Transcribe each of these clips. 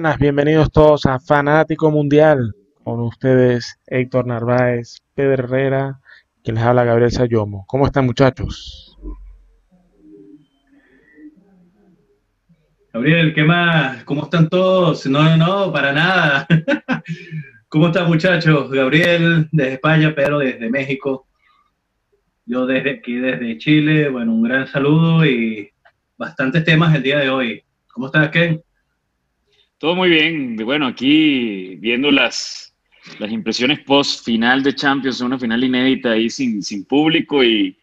buenas, bienvenidos todos a Fanático Mundial. Con ustedes Héctor Narváez, Pedro Herrera, quien les habla Gabriel Sayomo. ¿Cómo están muchachos? Gabriel, ¿qué más? ¿Cómo están todos? No, no, para nada. ¿Cómo están muchachos? Gabriel desde España, Pedro desde México. Yo desde aquí, desde Chile. Bueno, un gran saludo y bastantes temas el día de hoy. ¿Cómo estás, Ken? Todo muy bien. Bueno, aquí viendo las, las impresiones post final de Champions, una final inédita ahí sin, sin público y,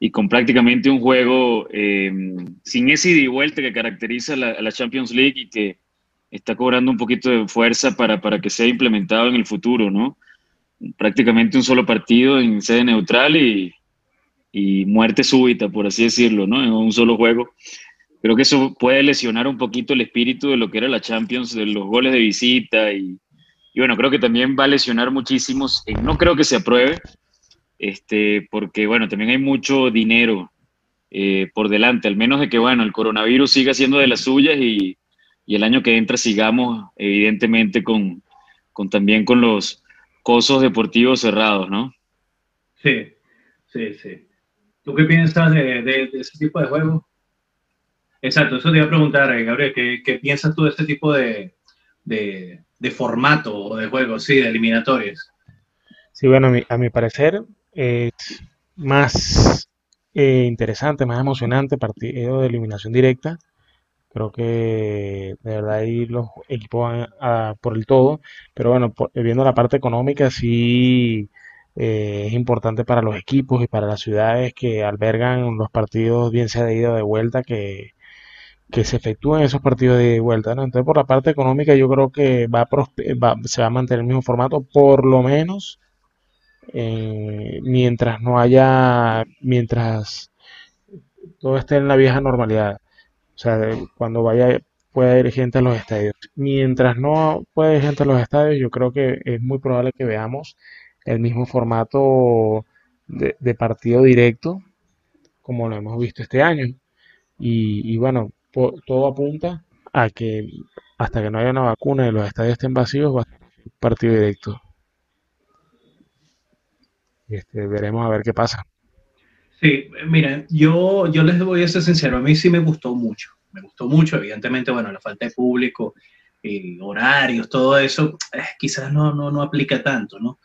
y, con prácticamente un juego eh, sin ese ida y vuelta que caracteriza a la, la, Champions League y que está cobrando un poquito de fuerza para, para que sea implementado en el futuro, ¿no? Prácticamente un solo partido en sede neutral y, y muerte súbita, por así decirlo, ¿no? En un solo juego creo que eso puede lesionar un poquito el espíritu de lo que era la Champions, de los goles de visita y, bueno, creo que también va a lesionar muchísimos. Eh, no creo que se apruebe, este, porque bueno, también hay mucho dinero eh, por delante, al menos de que bueno, el coronavirus siga siendo de las suyas y, y el año que entra sigamos evidentemente con, con también con los cosos deportivos cerrados, ¿no? Sí, sí, sí. ¿Tú qué piensas de, de, de ese tipo de juegos? Exacto, eso te iba a preguntar, eh, Gabriel, ¿qué, piensas tú de este tipo de, de, formato o de juego, sí, de eliminatorias? Sí, bueno, a mi, a mi parecer es más eh, interesante, más emocionante partido de eliminación directa. Creo que de verdad ahí los equipos van a, por el todo, pero bueno, por, viendo la parte económica, sí eh, es importante para los equipos y para las ciudades que albergan los partidos, bien sea de ida o de vuelta, que, que se efectúen esos partidos de vuelta. ¿no? Entonces, por la parte económica, yo creo que va, va se va a mantener el mismo formato, por lo menos eh, mientras no haya, mientras todo esté en la vieja normalidad. O sea, cuando vaya, pueda ir gente a los estadios. Mientras no pueda ir gente a los estadios, yo creo que es muy probable que veamos el mismo formato de, partido directo como lo hemos visto este año. Y bueno, todo apunta a que hasta que no haya una vacuna y los estadios estén vacíos, va a ser un partido directo. Este, veremos a ver qué pasa. Sí, miren, yo, yo les voy a ser sincero, a mí sí me gustó mucho, me gustó mucho, evidentemente, bueno, la falta de público, eh, horarios, todo eso, eh, quizás no, no, no aplica tanto, ¿no?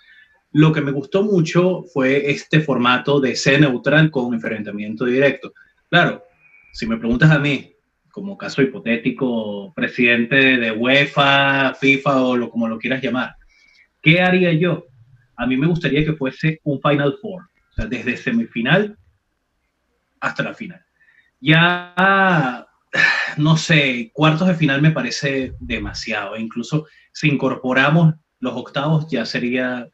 Lo que me gustó mucho fue este formato de C neutral con enfrentamiento directo. Claro, si me preguntas a mí, como caso hipotético, presidente de UEFA, FIFA o lo, como lo quieras llamar, ¿qué haría yo? A mí me gustaría que fuese un Final Four, o sea, desde semifinal hasta la final. Ya, no sé, cuartos de final me parece demasiado, incluso si incorporamos los octavos ya sería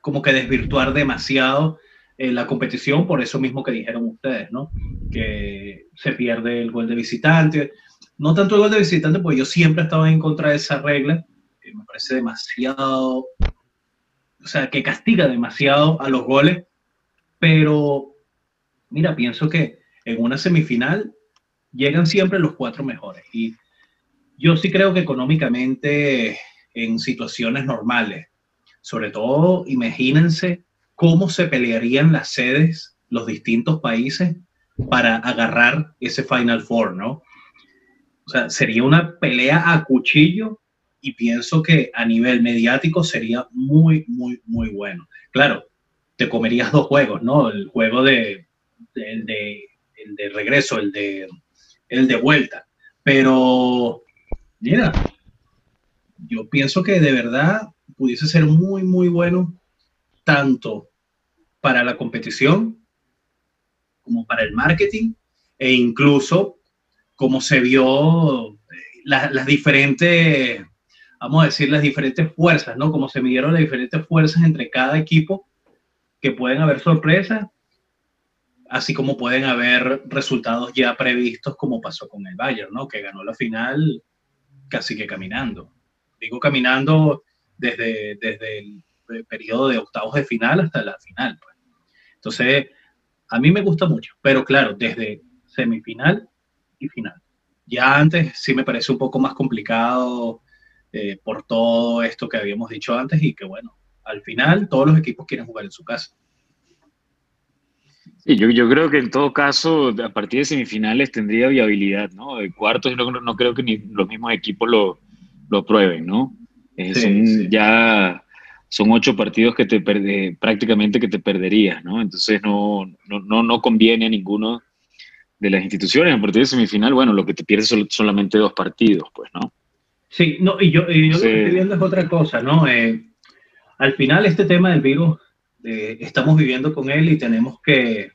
como que desvirtuar demasiado eh, la competición, por eso mismo que dijeron ustedes, ¿no? Que se pierde el gol de visitante. No tanto el gol de visitante, porque yo siempre he estado en contra de esa regla, que me parece demasiado, o sea, que castiga demasiado a los goles, pero mira, pienso que en una semifinal llegan siempre los cuatro mejores. Y yo sí creo que económicamente, en situaciones normales, sobre todo, imagínense cómo se pelearían las sedes, los distintos países para agarrar ese Final Four, ¿no? O sea, sería una pelea a cuchillo y pienso que a nivel mediático sería muy, muy, muy bueno. Claro, te comerías dos juegos, ¿no? El juego de, el de, el de regreso, el de, el de vuelta. Pero, mira, yo pienso que de verdad pudiese ser muy, muy bueno tanto para la competición, como para el marketing, e incluso como se vio eh, la, las diferentes, vamos a decir, las diferentes fuerzas, ¿no? Como se midieron las diferentes fuerzas entre cada equipo, que pueden haber sorpresas, así como pueden haber resultados ya previstos, como pasó con el Bayern, ¿no? Que ganó la final casi que caminando. Digo caminando desde, desde el periodo de octavos de final hasta la final. Pues. Entonces, a mí me gusta mucho, pero claro, desde semifinal y final. Ya antes sí me parece un poco más complicado eh, por todo esto que habíamos dicho antes y que bueno, al final todos los equipos quieren jugar en su casa. Sí, yo, yo creo que en todo caso, a partir de semifinales tendría viabilidad, ¿no? De cuartos no, no creo que ni los mismos equipos lo, lo prueben, ¿no? Eh, son ya son ocho partidos que te perde, prácticamente que te perderías, ¿no? Entonces no, no, no, conviene a ninguno de las instituciones. A partir de semifinal, bueno, lo que te pierdes son solamente dos partidos, pues, ¿no? Sí, no, y yo, y yo lo que estoy viendo es otra cosa, ¿no? Eh, al final este tema del virus, eh, estamos viviendo con él y tenemos que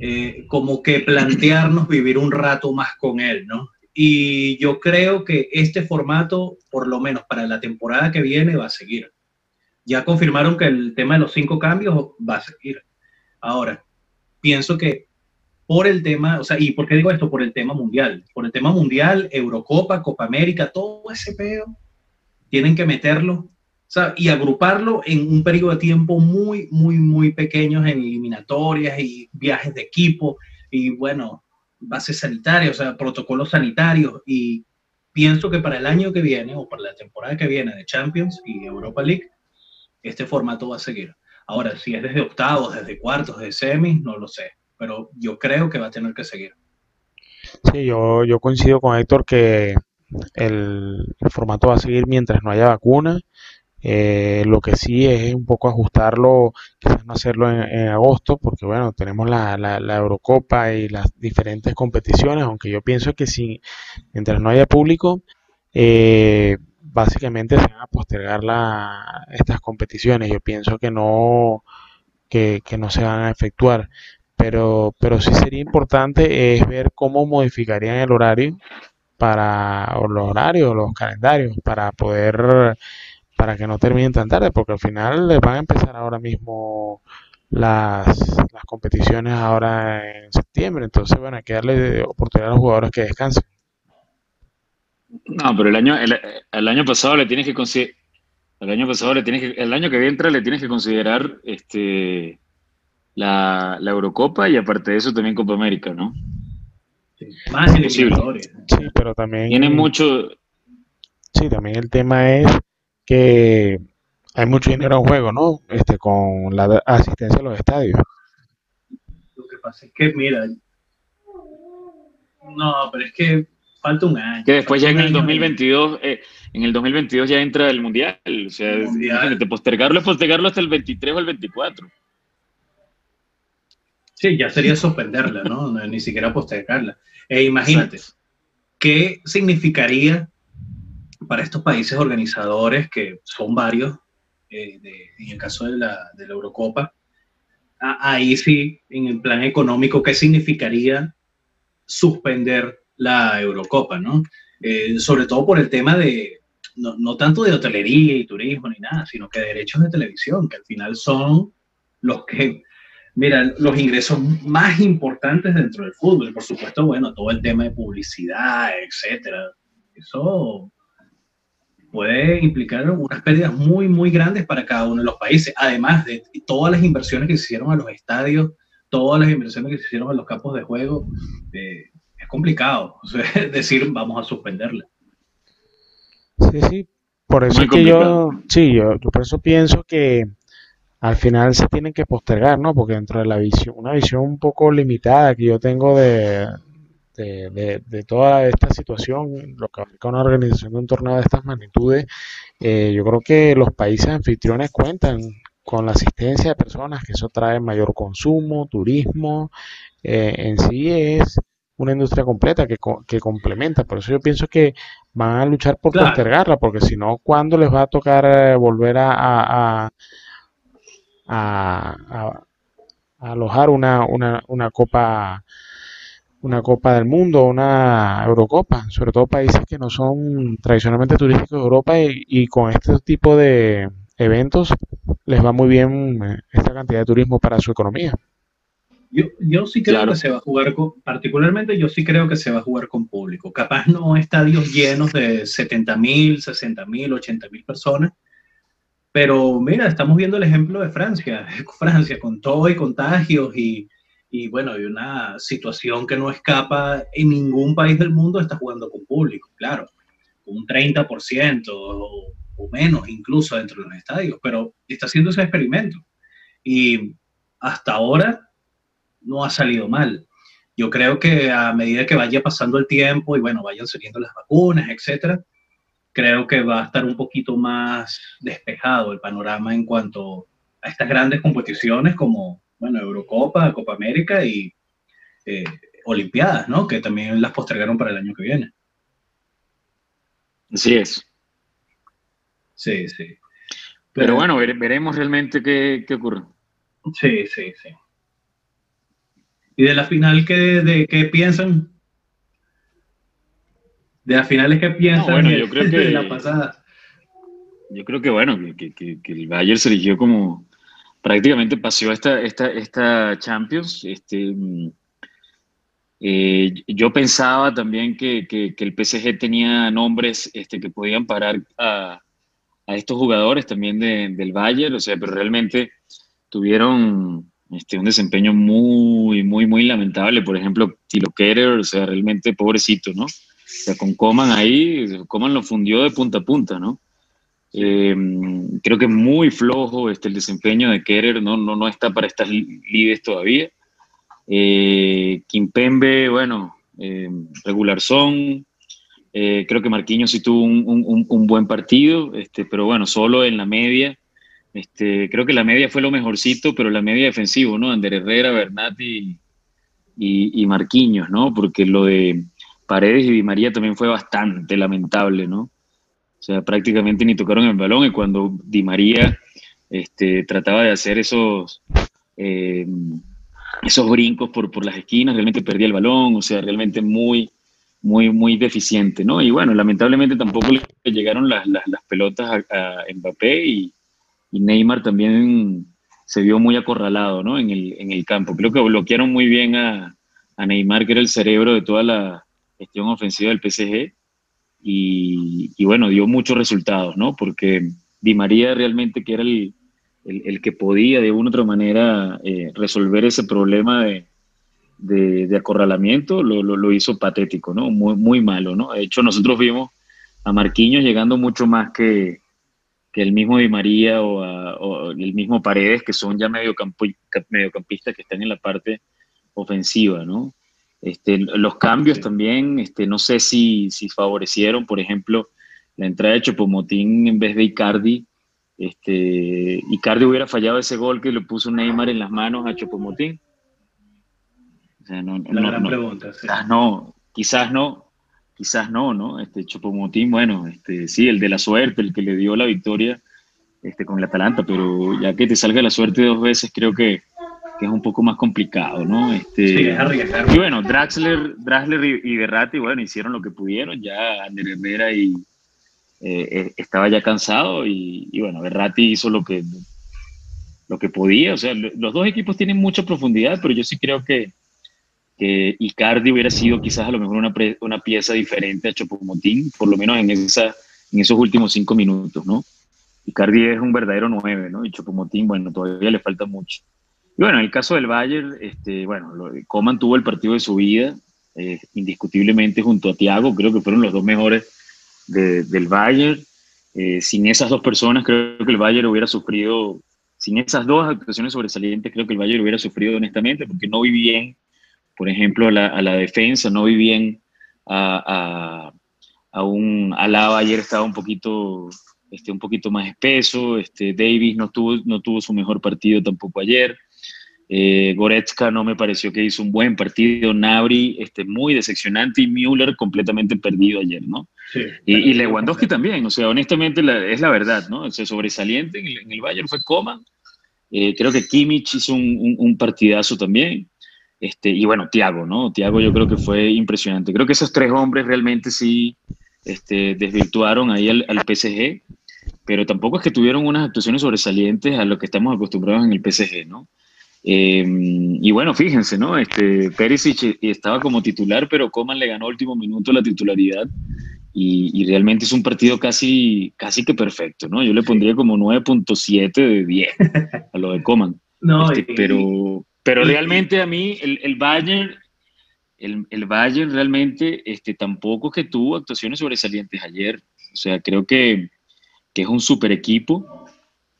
eh, como que plantearnos vivir un rato más con él, ¿no? Y yo creo que este formato, por lo menos para la temporada que viene, va a seguir. Ya confirmaron que el tema de los cinco cambios va a seguir. Ahora, pienso que por el tema, o sea, ¿y por qué digo esto? Por el tema mundial. Por el tema mundial, Eurocopa, Copa América, todo ese pedo, tienen que meterlo y agruparlo en un periodo de tiempo muy, muy, muy pequeños en eliminatorias y viajes de equipo y, bueno, bases sanitarias, o sea, protocolos sanitarios. Y pienso que para el año que viene o para la temporada que viene de Champions y Europa League, este formato va a seguir. Ahora, si es desde octavos, desde cuartos, desde semis, no lo sé, pero yo creo que va a tener que seguir. Sí, yo, yo coincido con Héctor que el, formato va a seguir mientras no haya vacuna eh, lo que sí es un poco ajustarlo, quizás no hacerlo en, agosto, porque bueno, tenemos la, la, Eurocopa y las diferentes competiciones, aunque yo pienso que si, mientras no haya público, eh, básicamente se van a postergar la, estas competiciones. Yo pienso que no, que, que no se van a efectuar. Pero, pero sí sería importante es ver cómo modificarían el horario para, o los horarios, los calendarios, para poder para que no terminen tan tarde, porque al final van a empezar ahora mismo las, las competiciones ahora en septiembre, entonces bueno, hay que darle oportunidad a los jugadores que descansen. No, pero el año, el, año pasado le tienes que considerar, el año pasado le tienes que, el año que entra le tienes que considerar este la, la Eurocopa y aparte de eso también Copa América, ¿no? Sí, más Sí, pero también. Tiene mucho. Sí, también el tema es que hay mucho dinero en juego, ¿no? Este, con la asistencia a los estadios. Lo que pasa es que, mira, no, pero es que falta un año. Que después ya en el 2022, eh, en el 2022 ya entra el mundial, o sea, postergarlo es postergarlo hasta el 23 o el 24. Sí, ya sería suspenderla, ¿no? Ni siquiera postergarla. E imagínate, ¿qué significaría para estos países organizadores, que son varios, eh, en el caso de la, de la Eurocopa, ahí sí, en el plan económico, ¿qué significaría suspender la Eurocopa, ¿no? Eh, sobre todo por el tema de, no, no, tanto de hotelería y turismo ni nada, sino que derechos de televisión, que al final son los que, mira, los ingresos más importantes dentro del fútbol. Por supuesto, bueno, todo el tema de publicidad, etcétera. Eso puede implicar unas pérdidas muy, muy grandes para cada uno de los países, además de todas las inversiones que se hicieron a los estadios, todas las inversiones que se hicieron a los campos de juego. Eh, es complicado decir vamos a suspenderla. Sí, sí, por eso es que yo, sí, yo, yo por eso pienso que al final se tienen que postergar, ¿no? Porque dentro de la visión, una visión un poco limitada que yo tengo de, de, toda esta situación, lo que aplica una organización de un torneo de estas magnitudes, eh, yo creo que los países anfitriones cuentan con la asistencia de personas, que eso trae mayor consumo, turismo, eh, en sí es una industria completa que, que, complementa. Por eso yo pienso que van a luchar por postergarla, porque si no, ¿cuándo les va a tocar eh, volver a, a, a, alojar una, una, una copa una Copa del Mundo, una Eurocopa, sobre todo países que no son tradicionalmente turísticos de Europa y, con este tipo de eventos les va muy bien eh, esta cantidad de turismo para su economía. Yo, yo sí creo que se va a jugar, con, particularmente yo sí creo que se va a jugar con público. Capaz no estadios llenos de 70 mil, 60 mil, 80 mil personas, pero mira, estamos viendo el ejemplo de Francia, Francia con todo y contagios y, y bueno, hay una situación que no escapa en ningún país del mundo, está jugando con público, claro, un 30% o, o menos incluso dentro de los estadios, pero está haciendo ese experimento y hasta ahora no ha salido mal. Yo creo que a medida que vaya pasando el tiempo y bueno, vayan saliendo las vacunas, etcétera, creo que va a estar un poquito más despejado el panorama en cuanto a estas grandes competiciones como, bueno, Eurocopa, Copa América y eh, Olimpiadas, ¿no? Que también las postergaron para el año que viene. Así es. Sí, sí. Pero, bueno, veremos realmente qué, qué, ocurre. Sí, sí, sí. ¿Y de la final qué, de, qué piensan? De las finales que piensan bueno, yo creo que, de la pasada. Yo creo que bueno, que, que, que el Bayern se eligió como prácticamente paseó esta, esta, esta Champions. Este, mm, eh, yo pensaba también que, que, el PSG tenía nombres este, que podían parar a, a estos jugadores también de, del Bayern, o sea, pero realmente tuvieron este, un desempeño muy, muy, muy lamentable. Por ejemplo, Tilo Kerer, o sea, realmente pobrecito, ¿no? O sea, con Coman ahí, Coman lo fundió de punta a punta, ¿no? Eh, creo que es muy flojo este, el desempeño de Kerer, no, no, no está para estas líderes todavía. Eh, Kimpembe, bueno, eh, regular son. Eh, creo que Marquinhos sí tuvo un, un, un, buen partido, este, pero bueno, solo en la media. Este, creo que la media fue lo mejorcito, pero la media defensivo, ¿no? Ander Herrera, Bernati y, y Marquinhos, ¿no? Porque lo de Paredes y Di María también fue bastante lamentable, ¿no? O sea, prácticamente ni tocaron el balón y cuando Di María este, trataba de hacer esos, eh, esos brincos por, por las esquinas, realmente perdía el balón, o sea, realmente muy, muy, muy deficiente, ¿no? Y bueno, lamentablemente tampoco le llegaron las, las, pelotas a, a, Mbappé y, y Neymar también se vio muy acorralado, ¿no? En el, en el campo. Creo que bloquearon muy bien a, a Neymar, que era el cerebro de toda la, gestión ofensiva del PSG y, y, bueno, dio muchos resultados, ¿no? Porque Di María realmente que era el, el, que podía de una u otra manera eh, resolver ese problema de, de, de acorralamiento, lo, lo, lo, hizo patético, ¿no? Muy, muy malo, ¿no? De hecho, nosotros vimos a Marquinhos llegando mucho más que, que el mismo Di María o, a, o, el mismo Paredes, que son ya mediocampistas que están en la parte ofensiva, ¿no? Este, los cambios sí. también, este, no sé si, si, favorecieron, por ejemplo, la entrada de Chopomotín en vez de Icardi. Este, Icardi hubiera fallado ese gol que le puso Neymar en las manos a Chopomotín. O sea, no, la gran no, pregunta, sí. quizás no, quizás no, quizás no, ¿no? Este Chopomotín, bueno, este, sí, el de la suerte, el que le dio la victoria este, con el Atalanta, pero ya que te salga la suerte dos veces, creo que, que es un poco más complicado, ¿no? Este, sí. Y bueno, Draxler, Draxler y, y Berratti, bueno, hicieron lo que pudieron, ya Ander Herrera y eh, eh, estaba ya cansado y, y, bueno, Berratti hizo lo que, lo que podía, o sea, los dos equipos tienen mucha profundidad, pero yo sí creo que, que Icardi hubiera sido quizás a lo mejor una, pre, una pieza diferente a Chopomotín, por lo menos en, esa, en esos últimos cinco minutos, ¿no? Icardi es un verdadero nueve, ¿no? Y Chopomotín, bueno, todavía le falta mucho. Y bueno, en el caso del Bayern, este, bueno, Coman tuvo el partido de su vida, eh, indiscutiblemente junto a Thiago, creo que fueron los dos mejores de, del Bayern. Eh, sin esas dos personas, creo que el Bayern hubiera sufrido, sin esas dos actuaciones sobresalientes, creo que el Bayern hubiera sufrido honestamente, porque no vi bien, por ejemplo, a la, a la defensa, no vi bien a, a, a un Alaba ayer estaba un poquito este, un poquito más espeso, este, Davis no tuvo, no tuvo su mejor partido tampoco ayer, eh, Goretzka no me pareció que hizo un buen partido. Nabri, este, muy decepcionante. Y Müller completamente perdido ayer, ¿no? Sí, y, y, Lewandowski también. O sea, honestamente la, es la verdad, ¿no? O sea, sobresaliente en el, en el Bayern fue Coman. Eh, creo que Kimmich hizo un, un, un, partidazo también. Este, y bueno, Thiago, ¿no? Thiago yo creo que fue impresionante. Creo que esos tres hombres realmente sí este, desvirtuaron ahí al, al PSG. Pero tampoco es que tuvieron unas actuaciones sobresalientes a lo que estamos acostumbrados en el PSG, ¿no? Eh, y bueno, fíjense, ¿no? Este, Perisic estaba como titular, pero Coman le ganó último minuto la titularidad y, y, realmente es un partido casi, casi que perfecto, ¿no? Yo le pondría como 9.7 de 10 a lo de Coman. no, este, y, pero, Pero realmente a mí el, el Bayern, el, el, Bayern realmente este, tampoco que tuvo actuaciones sobresalientes ayer. O sea, creo que, que es un super equipo,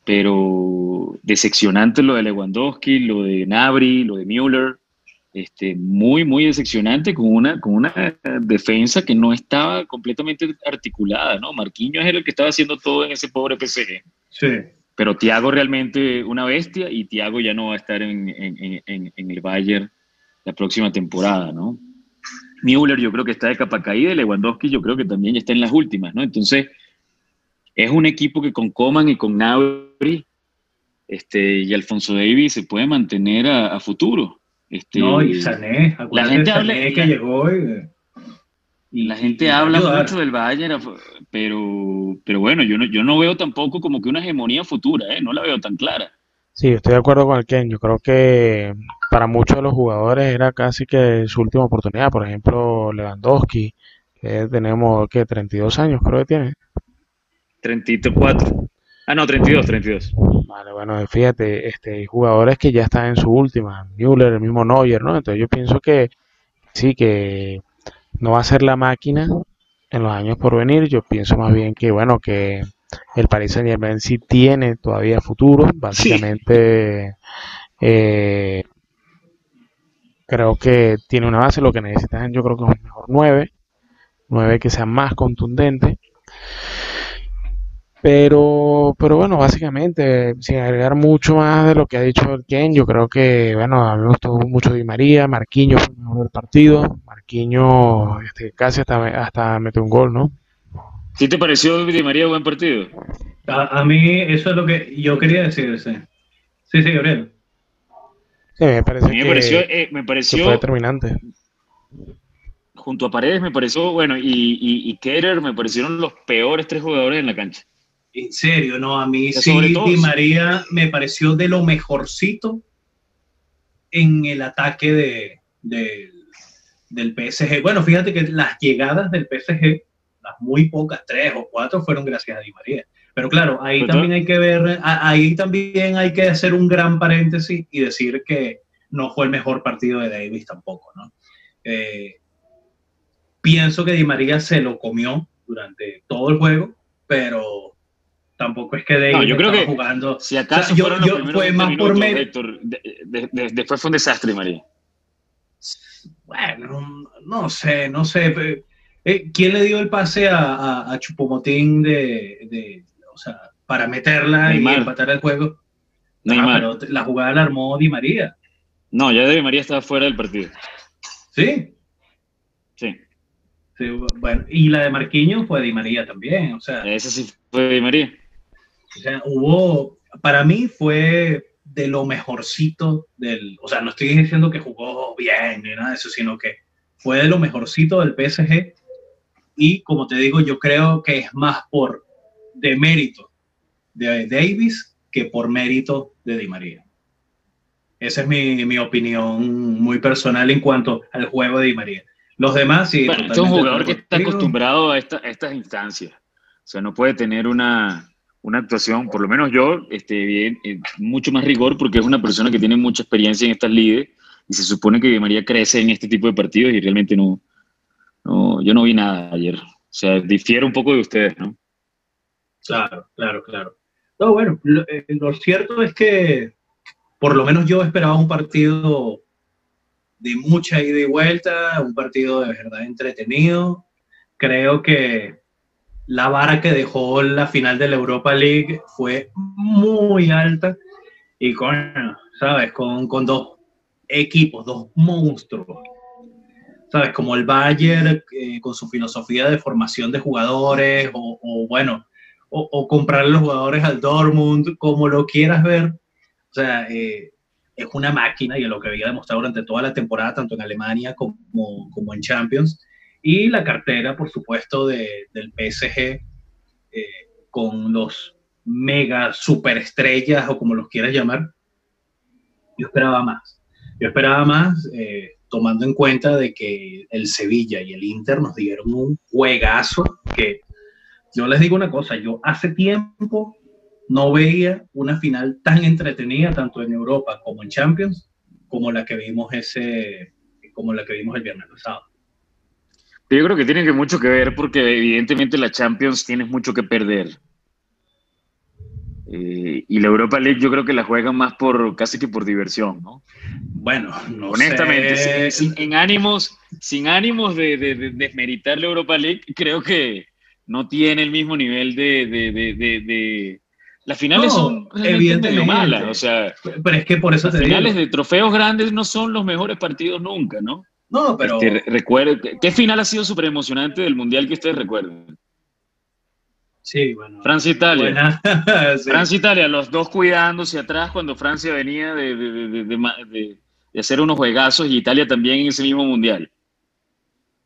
pero decepcionante lo de Lewandowski, lo de Nabri, lo de Müller. Este, muy, muy decepcionante con una, con una defensa que no estaba completamente articulada, ¿no? Marquinhos era el que estaba haciendo todo en ese pobre PSG. Sí. Pero Thiago realmente una bestia y Thiago ya no va a estar en, en, en, en el Bayern la próxima temporada, ¿no? Müller yo creo que está de capa caída y Lewandowski yo creo que también ya está en las últimas, ¿no? Entonces, es un equipo que con Coman y con Nabri este, y Alfonso Davis se puede mantener a, a futuro. Este, no, y Sané, la gente habla, que llegó y, y la gente y habla ayudar. mucho del Bayern, pero, pero bueno, yo no, yo no veo tampoco como que una hegemonía futura, ¿eh? no la veo tan clara. Sí, estoy de acuerdo con el Ken. Yo creo que para muchos de los jugadores era casi que su última oportunidad. Por ejemplo, Lewandowski, que tenemos que 32 años, creo que tiene. 34. Ah, no, 32, 32. Vale, bueno, fíjate, este, jugadores que ya están en su última, Müller, el mismo Neuer, ¿no? Entonces yo pienso que sí, que no va a ser la máquina en los años por venir. Yo pienso más bien que, bueno, que el Paris Saint Germain sí tiene todavía futuro. Básicamente, sí. eh, creo que tiene una base. Lo que necesitan, yo creo que es un mejor 9. 9 que sea más contundente. Pero, pero bueno, básicamente, sin agregar mucho más de lo que ha dicho el Ken, yo creo que, bueno, a mí me gustó mucho Di María, Marquinhos fue el mejor del partido, Marquinhos este, casi hasta, hasta mete un gol, ¿no? ¿Sí te pareció Di María buen partido? A, a, mí eso es lo que yo quería decir, sí. Sí, sí, Gabriel. Sí, me parece a mí me que, pareció, eh, me pareció que fue determinante. Junto a Paredes me pareció, bueno, y, y, y Kerer me parecieron los peores tres jugadores en la cancha. En serio, no, a mí sí, Di María me pareció de lo mejorcito en el ataque de, de, del PSG. Bueno, fíjate que las llegadas del PSG, las muy pocas, tres o cuatro, fueron gracias a Di María. Pero claro, ahí ¿Pero también hay que ver, ahí también hay que hacer un gran paréntesis y decir que no fue el mejor partido de Davis tampoco, ¿no? Eh, pienso que Di María se lo comió durante todo el juego, pero tampoco es que Davis no, yo creo que jugando. Si acaso o sea, fueron yo, los yo fue más minutos, por medio. Héctor, de, de, de, después fue un desastre, María. Bueno, no sé, no sé. Eh, ¿Quién le dio el pase a, a, a Chupomotín de, de, o sea, para meterla Neymar. y empatar el juego? Neymar. Ah, pero la jugada la armó Di María. No, ya Di María estaba fuera del partido. ¿Sí? Sí. sí. Bueno, y la de Marquinhos fue Di María también, o sea. Esa sí fue Di María. O sea, hubo, para mí fue de lo mejorcito del, o sea, no estoy diciendo que jugó bien ni nada de eso, sino que fue de lo mejorcito del PSG y como te digo, yo creo que es más por de mérito de Davis que por mérito de Di María. Esa es mi, mi opinión muy personal en cuanto al juego de Di María. Los demás, sí. Bueno, este es un jugador que está acostumbrado a, esta, a estas instancias. O sea, no puede tener una, una actuación, por lo menos yo, este, bien, eh, mucho más rigor porque es una persona que tiene mucha experiencia en estas ligas y se supone que María crece en este tipo de partidos y realmente no, no, yo no vi nada ayer. O sea, difiere un poco de ustedes, ¿no? Claro, claro, claro. No, bueno, lo, eh, lo cierto es que por lo menos yo esperaba un partido de mucha ida y vuelta, un partido de verdad entretenido. Creo que la vara que dejó la final de la Europa League fue muy alta y con, ¿sabes? Con, con dos equipos, dos monstruos. ¿Sabes? Como el Bayern eh, con su filosofía de formación de jugadores o, bueno, o, o comprar los jugadores al Dortmund, como lo quieras ver. O sea, eh, es una máquina y es lo que había demostrado durante toda la temporada, tanto en Alemania como, como en Champions y la cartera, por supuesto, de, del PSG eh, con los mega superestrellas o como los quieras llamar. Yo esperaba más. Yo esperaba más, eh, tomando en cuenta de que el Sevilla y el Inter nos dieron un juegazo que yo les digo una cosa, yo hace tiempo no veía una final tan entretenida, tanto en Europa como en Champions, como la que vimos ese, como la que vimos el viernes pasado. Yo creo que tiene que mucho que ver porque evidentemente la Champions tiene mucho que perder. Eh, y la Europa League yo creo que la juegan más por casi que por diversión, ¿no? Bueno, no honestamente, Sin, en ánimos, sin ánimos de, desmeritar la Europa League, creo que no tiene el mismo nivel de, las finales son evidentemente malas, o sea, pero es que por eso las finales de trofeos grandes no son los mejores partidos nunca, ¿no? No, pero este, ¿qué final ha sido súper emocionante del mundial que ustedes recuerden? Sí, bueno. Francia-Italia. Francia-Italia, los dos cuidándose atrás cuando Francia venía de, hacer unos juegazos y Italia también en ese mismo mundial.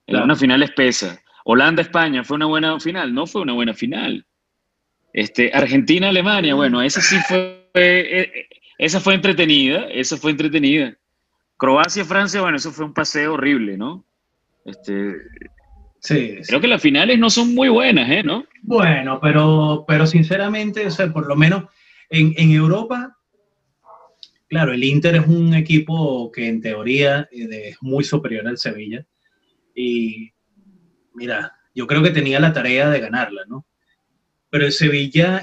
Era una final espesa. Holanda-España fue una buena final, no fue una buena final. Este, Argentina-Alemania, bueno, esa sí fue, eh, eh, esa fue entretenida, esa fue entretenida. Croacia-Francia, bueno, eso fue un paseo horrible, ¿no? Este, Sí, Creo que las finales no son muy buenas, ¿eh? ¿No? Bueno, pero, pero sinceramente, o sea, por lo menos en, en Europa, claro, el Inter es un equipo que en teoría eh, es muy superior al Sevilla. Y mira, yo creo que tenía la tarea de ganarla, ¿no? Pero el Sevilla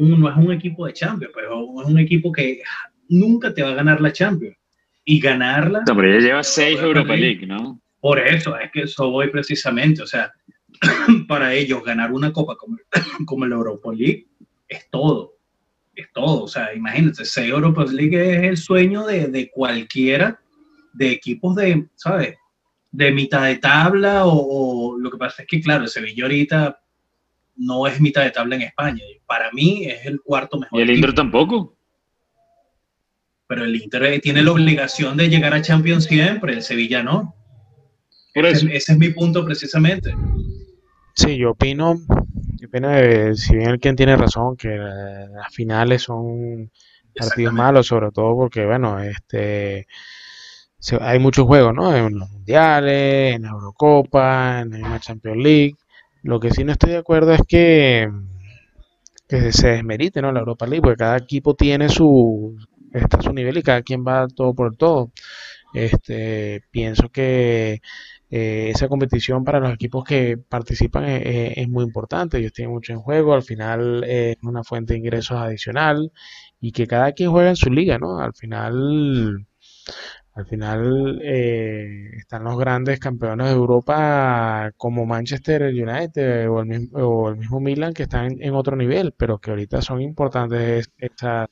no es un equipo de Champions, pero es un equipo que nunca te va a ganar la Champions. Y ganarla. No, pero ya lleva seis Europa League, ¿no? Por eso, es que eso voy precisamente, o sea, para ellos ganar una copa como, como el Europa League es todo, es todo, o sea, imagínense, seis Europa League es el sueño de, de cualquiera de equipos de, ¿sabes? De mitad de tabla o, lo que pasa es que, claro, el Sevilla ahorita no es mitad de tabla en España. Para mí es el cuarto mejor. ¿Y el Inter tampoco? Pero el Inter tiene la obligación de llegar a Champions siempre, el Sevilla no. Ese, es mi punto precisamente. Sí, yo opino, si bien el quien tiene razón, que las finales son partidos malos, sobre todo porque, bueno, este hay muchos juegos, ¿no? En los mundiales, en la Eurocopa, en la Champions League. Lo que sí no estoy de acuerdo es que, que se desmerite, ¿no? La Europa League, porque cada equipo tiene su, está su nivel y cada quien va todo por todo. Este, pienso que eh, esa competición para los equipos que participan eh, eh, es, muy importante, ellos tienen mucho en juego, al final es una fuente de ingresos adicional y que cada quien juega en su liga, ¿no? Al final, al final están los grandes campeones de Europa como Manchester United o el mismo, o el mismo Milan que están en, otro nivel, pero que ahorita son importantes esas,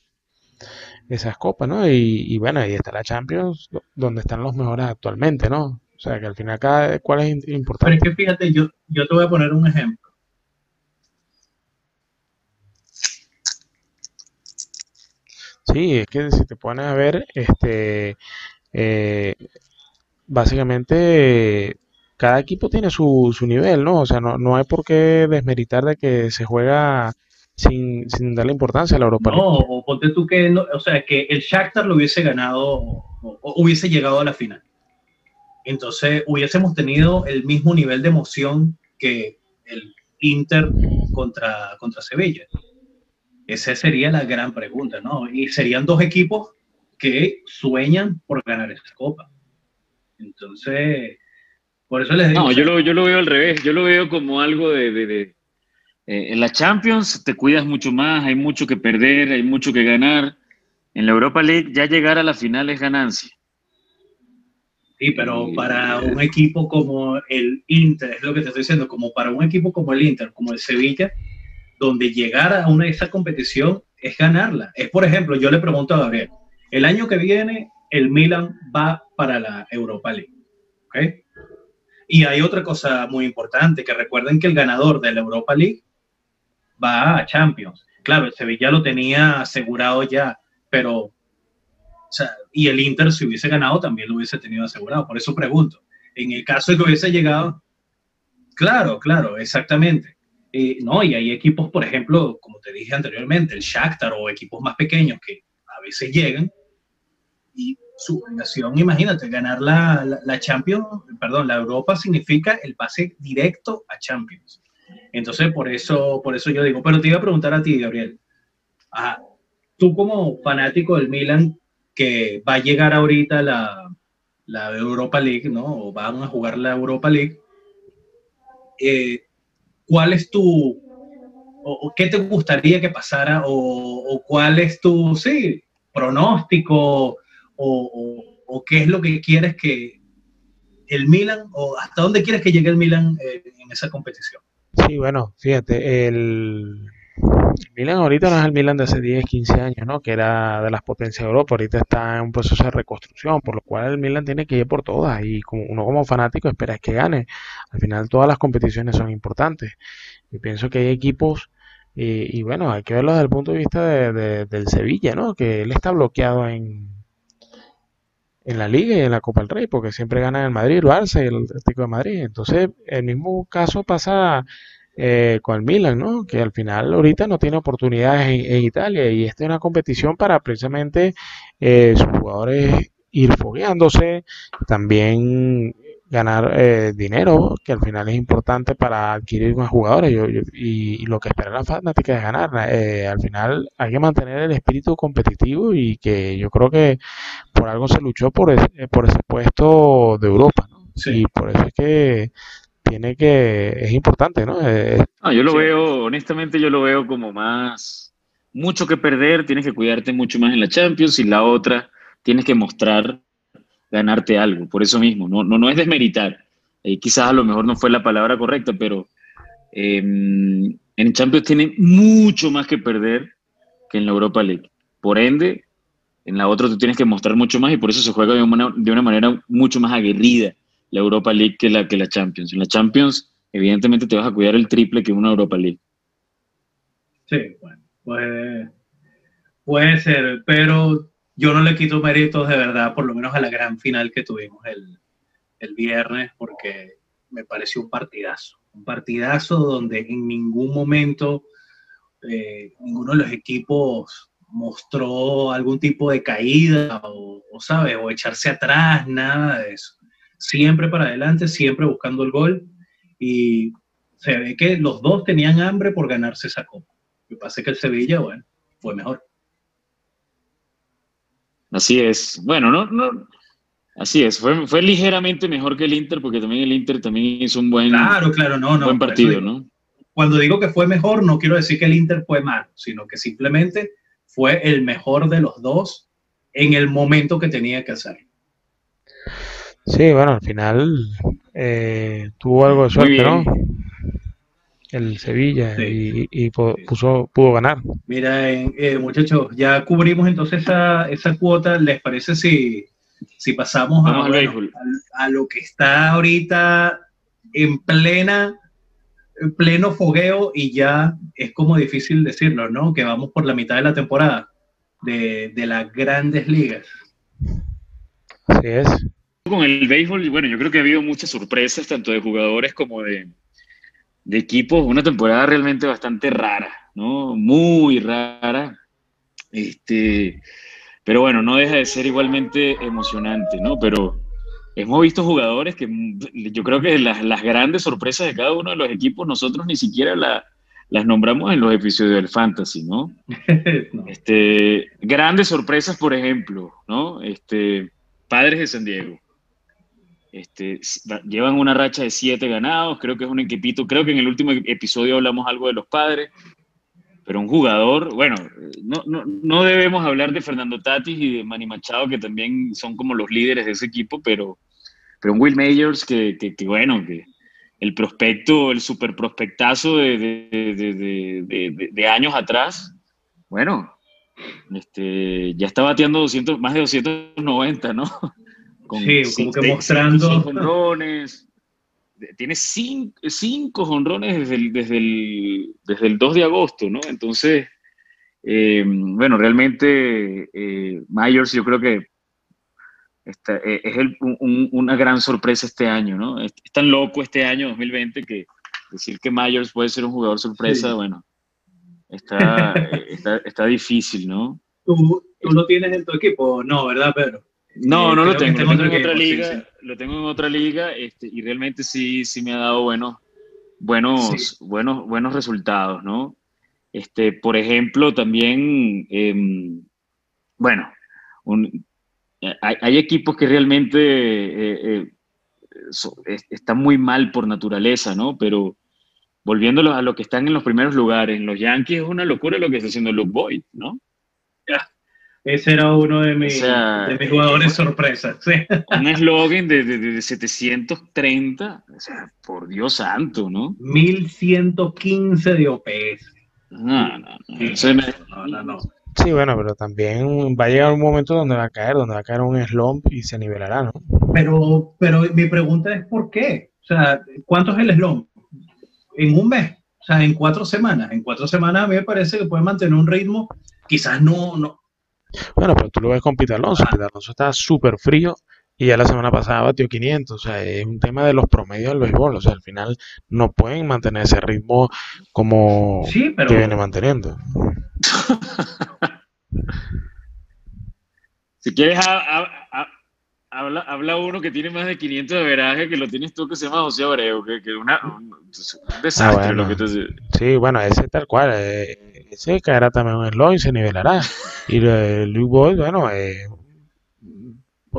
esas copas, ¿no? Y, y bueno, ahí está la Champions, donde están los mejores actualmente, ¿no? O sea, que al final cada cuál es importante. Pero es que fíjate, yo, yo te voy a poner un ejemplo. Sí, es que si te pones a ver, este, eh, básicamente cada equipo tiene su, su nivel, ¿no? O sea, no, no hay por qué desmeritar de que se juega sin, sin darle importancia a la Europa. No, o ponte tú que, no, o sea, que el Shakhtar lo hubiese ganado o hubiese llegado a la final entonces hubiésemos tenido el mismo nivel de emoción que el Inter contra, contra Sevilla. Esa sería la gran pregunta, ¿no? Y serían dos equipos que sueñan por ganar esta copa. Entonces, por eso les digo. No, yo lo, yo lo veo al revés. Yo lo veo como algo de. de, eh, en la Champions te cuidas mucho más, hay mucho que perder, hay mucho que ganar. En la Europa League ya llegar a la final es ganancia. Sí, pero para un equipo como el Inter, es lo que te estoy diciendo, como para un equipo como el Inter, como el Sevilla, donde llegar a una de esa competición es ganarla. Es, por ejemplo, yo le pregunto a Gabriel, el año que viene el Milan va para la Europa League. ¿okay? Y hay otra cosa muy importante, que recuerden que el ganador de la Europa League va a Champions. Claro, el Sevilla lo tenía asegurado ya, pero y el Inter, si hubiese ganado, también lo hubiese tenido asegurado. Por eso pregunto, en el caso de que hubiese llegado, claro, claro, exactamente. Eh, no, y hay equipos, por ejemplo, como te dije anteriormente, el Shakhtar o equipos más pequeños que a veces llegan y su obligación, imagínate, ganar la, la, Champions, perdón, la Europa significa el pase directo a Champions. Entonces, por eso, por eso yo digo, pero te iba a preguntar a ti, Gabriel, tú como fanático del Milan, que va a llegar ahorita la, la Europa League, ¿no? O van a jugar la Europa League. Eh, ¿Cuál es tu, o, qué te gustaría que pasara, o, cuál es tu, sí, pronóstico, o, qué es lo que quieres que el Milan, o hasta dónde quieres que llegue el Milan eh, en esa competición? Sí, bueno, fíjate, el, Milan ahorita no es el Milan de hace 10, 15 años, ¿no? Que era de las potencias de Europa, ahorita está en un proceso de reconstrucción, por lo cual el Milan tiene que ir por todas y como uno como fanático espera que gane. Al final todas las competiciones son importantes. Yo pienso que hay equipos y, bueno, hay que verlo desde el punto de vista de, del Sevilla, ¿no? Que él está bloqueado en, en la Liga y en la Copa del Rey, porque siempre gana el Madrid, el Barça y el Atlético de Madrid. Entonces, el mismo caso pasa eh, con el Milan, ¿no? Que al final ahorita no tiene oportunidades en, Italia y esta es una competición para precisamente eh, sus jugadores ir fogueándose, también ganar eh, dinero, que al final es importante para adquirir más jugadores y, lo que espera la fanática es ganar. Eh, al final hay que mantener el espíritu competitivo y que yo creo que por algo se luchó por, ese, por ese puesto de Europa. Y por eso es que tiene que, es importante, ¿no? Eh, yo lo veo, honestamente yo lo veo como más, mucho que perder, tienes que cuidarte mucho más en la Champions y la otra, tienes que mostrar ganarte algo, por eso mismo, no, no, no es desmeritar, eh, quizás a lo mejor no fue la palabra correcta, pero em, en Champions tienen mucho más que perder que en la Europa League. Por ende, en la otra tú tienes que mostrar mucho más y por eso se juega de una, de una manera mucho más aguerrida la Europa League que la, que la Champions. En la Champions, evidentemente, te vas a cuidar el triple que una Europa League. Sí, bueno, puede, puede ser, pero yo no le quito méritos de verdad, por lo menos a la gran final que tuvimos el, el viernes, porque me pareció un partidazo. Un partidazo donde en ningún momento eh, ninguno de los equipos mostró algún tipo de caída o, o, ¿sabes? O echarse atrás, nada de eso siempre para adelante, siempre buscando el gol. Y se ve que los dos tenían hambre por ganarse esa copa. Lo que pasa es que el Sevilla, bueno, fue mejor. Así es. Bueno, no, no. Así es, fue, fue ligeramente mejor que el Inter, porque también el Inter también hizo un buen, claro, claro, no, no, buen partido, ¿no? Cuando digo que fue mejor, no quiero decir que el Inter fue malo, sino que simplemente fue el mejor de los dos en el momento que tenía que hacer. Sí, bueno, al final eh, tuvo algo de suerte, ¿no? El Sevilla y, puso, pudo ganar. Mira, eh, muchachos, ya cubrimos entonces esa, esa cuota. ¿Les parece si, si pasamos a, a, lo que está ahorita en plena en pleno fogueo y ya es como difícil decirlo, ¿no? Que vamos por la mitad de la temporada de, de las grandes ligas. Así es con el béisbol, bueno, yo creo que ha habido muchas sorpresas, tanto de jugadores como de, de equipos. Una temporada realmente bastante rara, ¿no? Muy rara. Este, pero bueno, no deja de ser igualmente emocionante, ¿no? Pero hemos visto jugadores que yo creo que las, las grandes sorpresas de cada uno de los equipos, nosotros ni siquiera las nombramos en los episodios del Fantasy, ¿no? Este, grandes sorpresas, por ejemplo, ¿no? Este, Padres de San Diego. Este, llevan una racha de siete ganados, creo que es un equipito, creo que en el último episodio hablamos algo de los padres, pero un jugador, bueno, no, no, no debemos hablar de Fernando Tatis y de Manny Machado, que también son como los líderes de ese equipo, pero, pero un Will Majors que, bueno, que el prospecto, el super prospectazo de años atrás, bueno, este, ya está bateando 200, más de 290, ¿no? Sí, como que mostrando. Honrones. Tiene cinco, cinco honrones desde el, desde, el, desde el 2 de agosto, ¿no? Entonces, eh, bueno, realmente eh, Myers yo creo que eh, es una gran sorpresa este año, ¿no? Es, tan loco este año 2020 que decir que Myers puede ser un jugador sorpresa, bueno, está, está, está, difícil, ¿no? ¿Tú, ¿Tú lo tienes en tu equipo? No, ¿verdad, Pedro? No, no lo tengo, lo tengo en otra liga, lo tengo en otra liga este, y realmente sí, sí me ha dado buenos, buenos, buenos, buenos resultados, ¿no? Este, por ejemplo, también, em, bueno, hay, equipos que realmente eh, eh, están muy mal por naturaleza, ¿no? Pero volviéndolo a lo que están en los primeros lugares, los Yankees es una locura lo que está haciendo Luke Boyd, ¿no? Ese era uno de mis, jugadores sorpresas. Un eslogan de, 730, por Dios santo, ¿no? 1115 de OPS. No, no, no. no, Sí, bueno, pero también va a llegar un momento donde va a caer, donde va a caer un slump y se nivelará, ¿no? Pero, pero mi pregunta es ¿por qué? O sea, ¿cuánto es el slump? En un mes, o sea, en cuatro semanas. En cuatro semanas a mí me parece que puede mantener un ritmo, quizás no, no, bueno, pero tú lo ves con Pita Alonso. Pita Alonso está súper frío y ya la semana pasada batió 500. O sea, es un tema de los promedios del béisbol. O sea, al final no pueden mantener ese ritmo como que viene manteniendo. si quieres, habla, uno que tiene más de 500 de veraje que lo tienes tú que se llama José Abreu, que, que una, un, desastre ah, lo que te... Sí, bueno, ese tal cual. Eh, se caerá también un slot y se nivelará. Y el Luke Boyd, bueno, eh,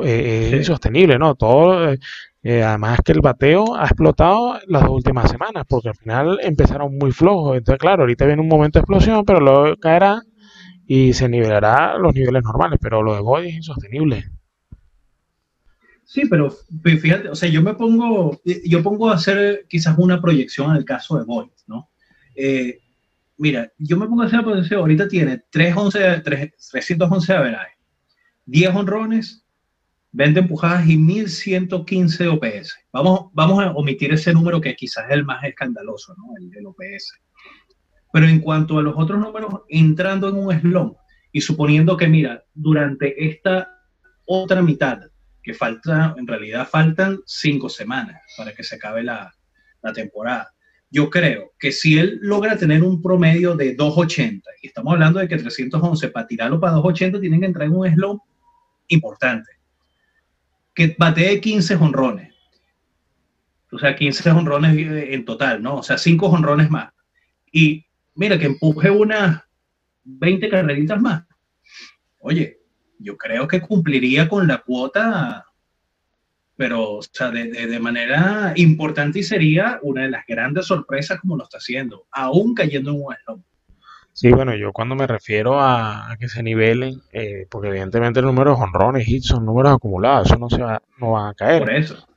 es insostenible, ¿no? Todo, eh, además que el bateo ha explotado las dos últimas semanas, porque al final empezaron muy flojos. Entonces, claro, ahorita viene un momento de explosión, pero luego caerá y se nivelará los niveles normales, pero lo de Boyd es insostenible. Sí, pero fíjate, o sea, yo me pongo, yo pongo a hacer quizás una proyección en el caso de Boyd, ¿no? Eh, mira, yo me pongo a hacer la posición, ahorita tiene 311, 311 de averaje, 10 honrones, 20 empujadas y 1115 de OPS. Vamos, vamos a omitir ese número que quizás es el más escandaloso, ¿no? El del OPS. Pero en cuanto a los otros números, entrando en un slump y suponiendo que, mira, durante esta otra mitad, que falta, en realidad faltan cinco semanas para que se acabe la, la temporada yo creo que si él logra tener un promedio de 280, y estamos hablando de que 311, para tirarlo para 280 tienen que entrar en un slow importante, que batee 15 honrones. O sea, 15 honrones en total, ¿no? O sea, 5 honrones más. Y mira, que empuje unas 20 carreritas más. Oye, yo creo que cumpliría con la cuota pero o sea, de, de, manera importante y sería una de las grandes sorpresas como lo está haciendo, aún cayendo en un slump. Sí, bueno, yo cuando me refiero a, que se nivelen, eh, porque evidentemente el número de honrones, hits son números acumulados, eso no se va, no van a caer. Por eso.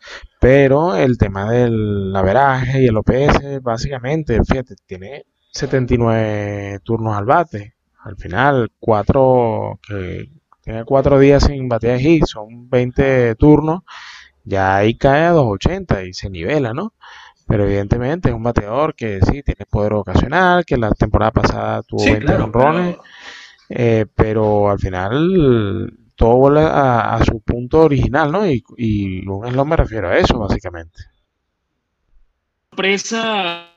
Pero el tema del averaje y el OPS, básicamente, fíjate, tiene 79 turnos al bate. Al final, cuatro, que tiene cuatro días sin batear hits, son 20 turnos ya ahí cae a 2.80 y se nivela, ¿no? Pero evidentemente es un bateador que sí tiene poder ocasional, que la temporada pasada tuvo 20 honrones, eh, pero... al final todo vuelve a, su punto original, ¿no? Y, y un slot me refiero a eso, básicamente. Sorpresa,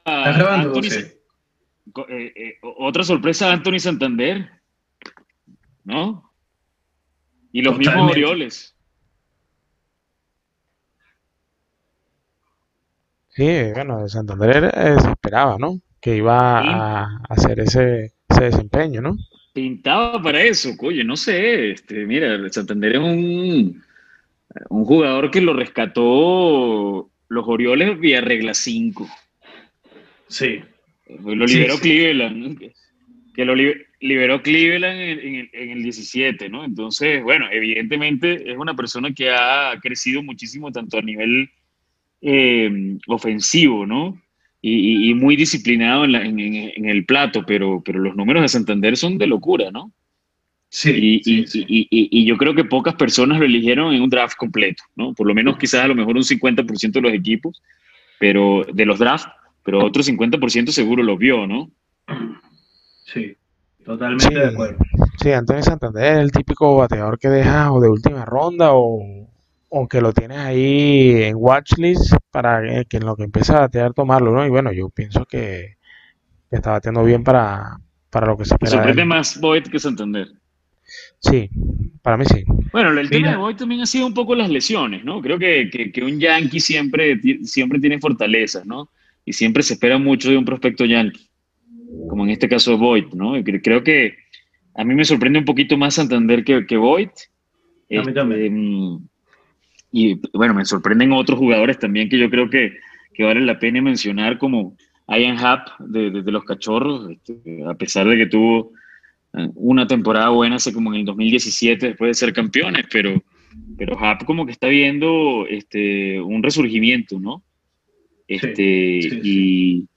eh, eh, otra sorpresa, Anthony Santander, ¿no? Y los mismos Orioles. Sí, bueno, de Santander eh, se esperaba, ¿no? Que iba a hacer ese, desempeño, ¿no? Pintaba para eso, oye, no sé, este, mira, Santander es un, un jugador que lo rescató los Orioles vía regla 5. Sí. Lo liberó Cleveland, que lo liberó Cleveland en, en, el 17, ¿no? Entonces, bueno, evidentemente es una persona que ha crecido muchísimo tanto a nivel eh, ofensivo, ¿no? Y, muy disciplinado en, el plato, pero, pero los números de Santander son de locura, ¿no? Sí y, y, yo creo que pocas personas lo eligieron en un draft completo, ¿no? Por lo menos quizás a lo mejor un 50% de los equipos, pero de los drafts, pero otro 50% seguro lo vio, ¿no? Sí, totalmente de acuerdo. Sí, Antonio Santander es el típico bateador que deja o de última ronda o aunque lo tienes ahí en watchlist para que en lo que empiece a batear tomarlo, ¿no? Y bueno, yo pienso que, está bateando bien para, para lo que se espera. Sorprende más Boyd que Santander. Sí, para mí sí. Bueno, el tema de Boyd también ha sido un poco las lesiones, ¿no? Creo que, que, un Yankee siempre, siempre tiene fortalezas, ¿no? Y siempre se espera mucho de un prospecto Yankee, como en este caso Boyd, ¿no? Creo que a mí me sorprende un poquito más Santander que, que Boyd, Este, y bueno, me sorprenden otros jugadores también que yo creo que, que vale la pena mencionar, como Ian Happ de, los Cachorros, este, a pesar de que tuvo eh, una temporada buena hace como en el 2017 después de ser campeones, pero, pero Happ como que está viendo este, un resurgimiento, ¿no? Este, y...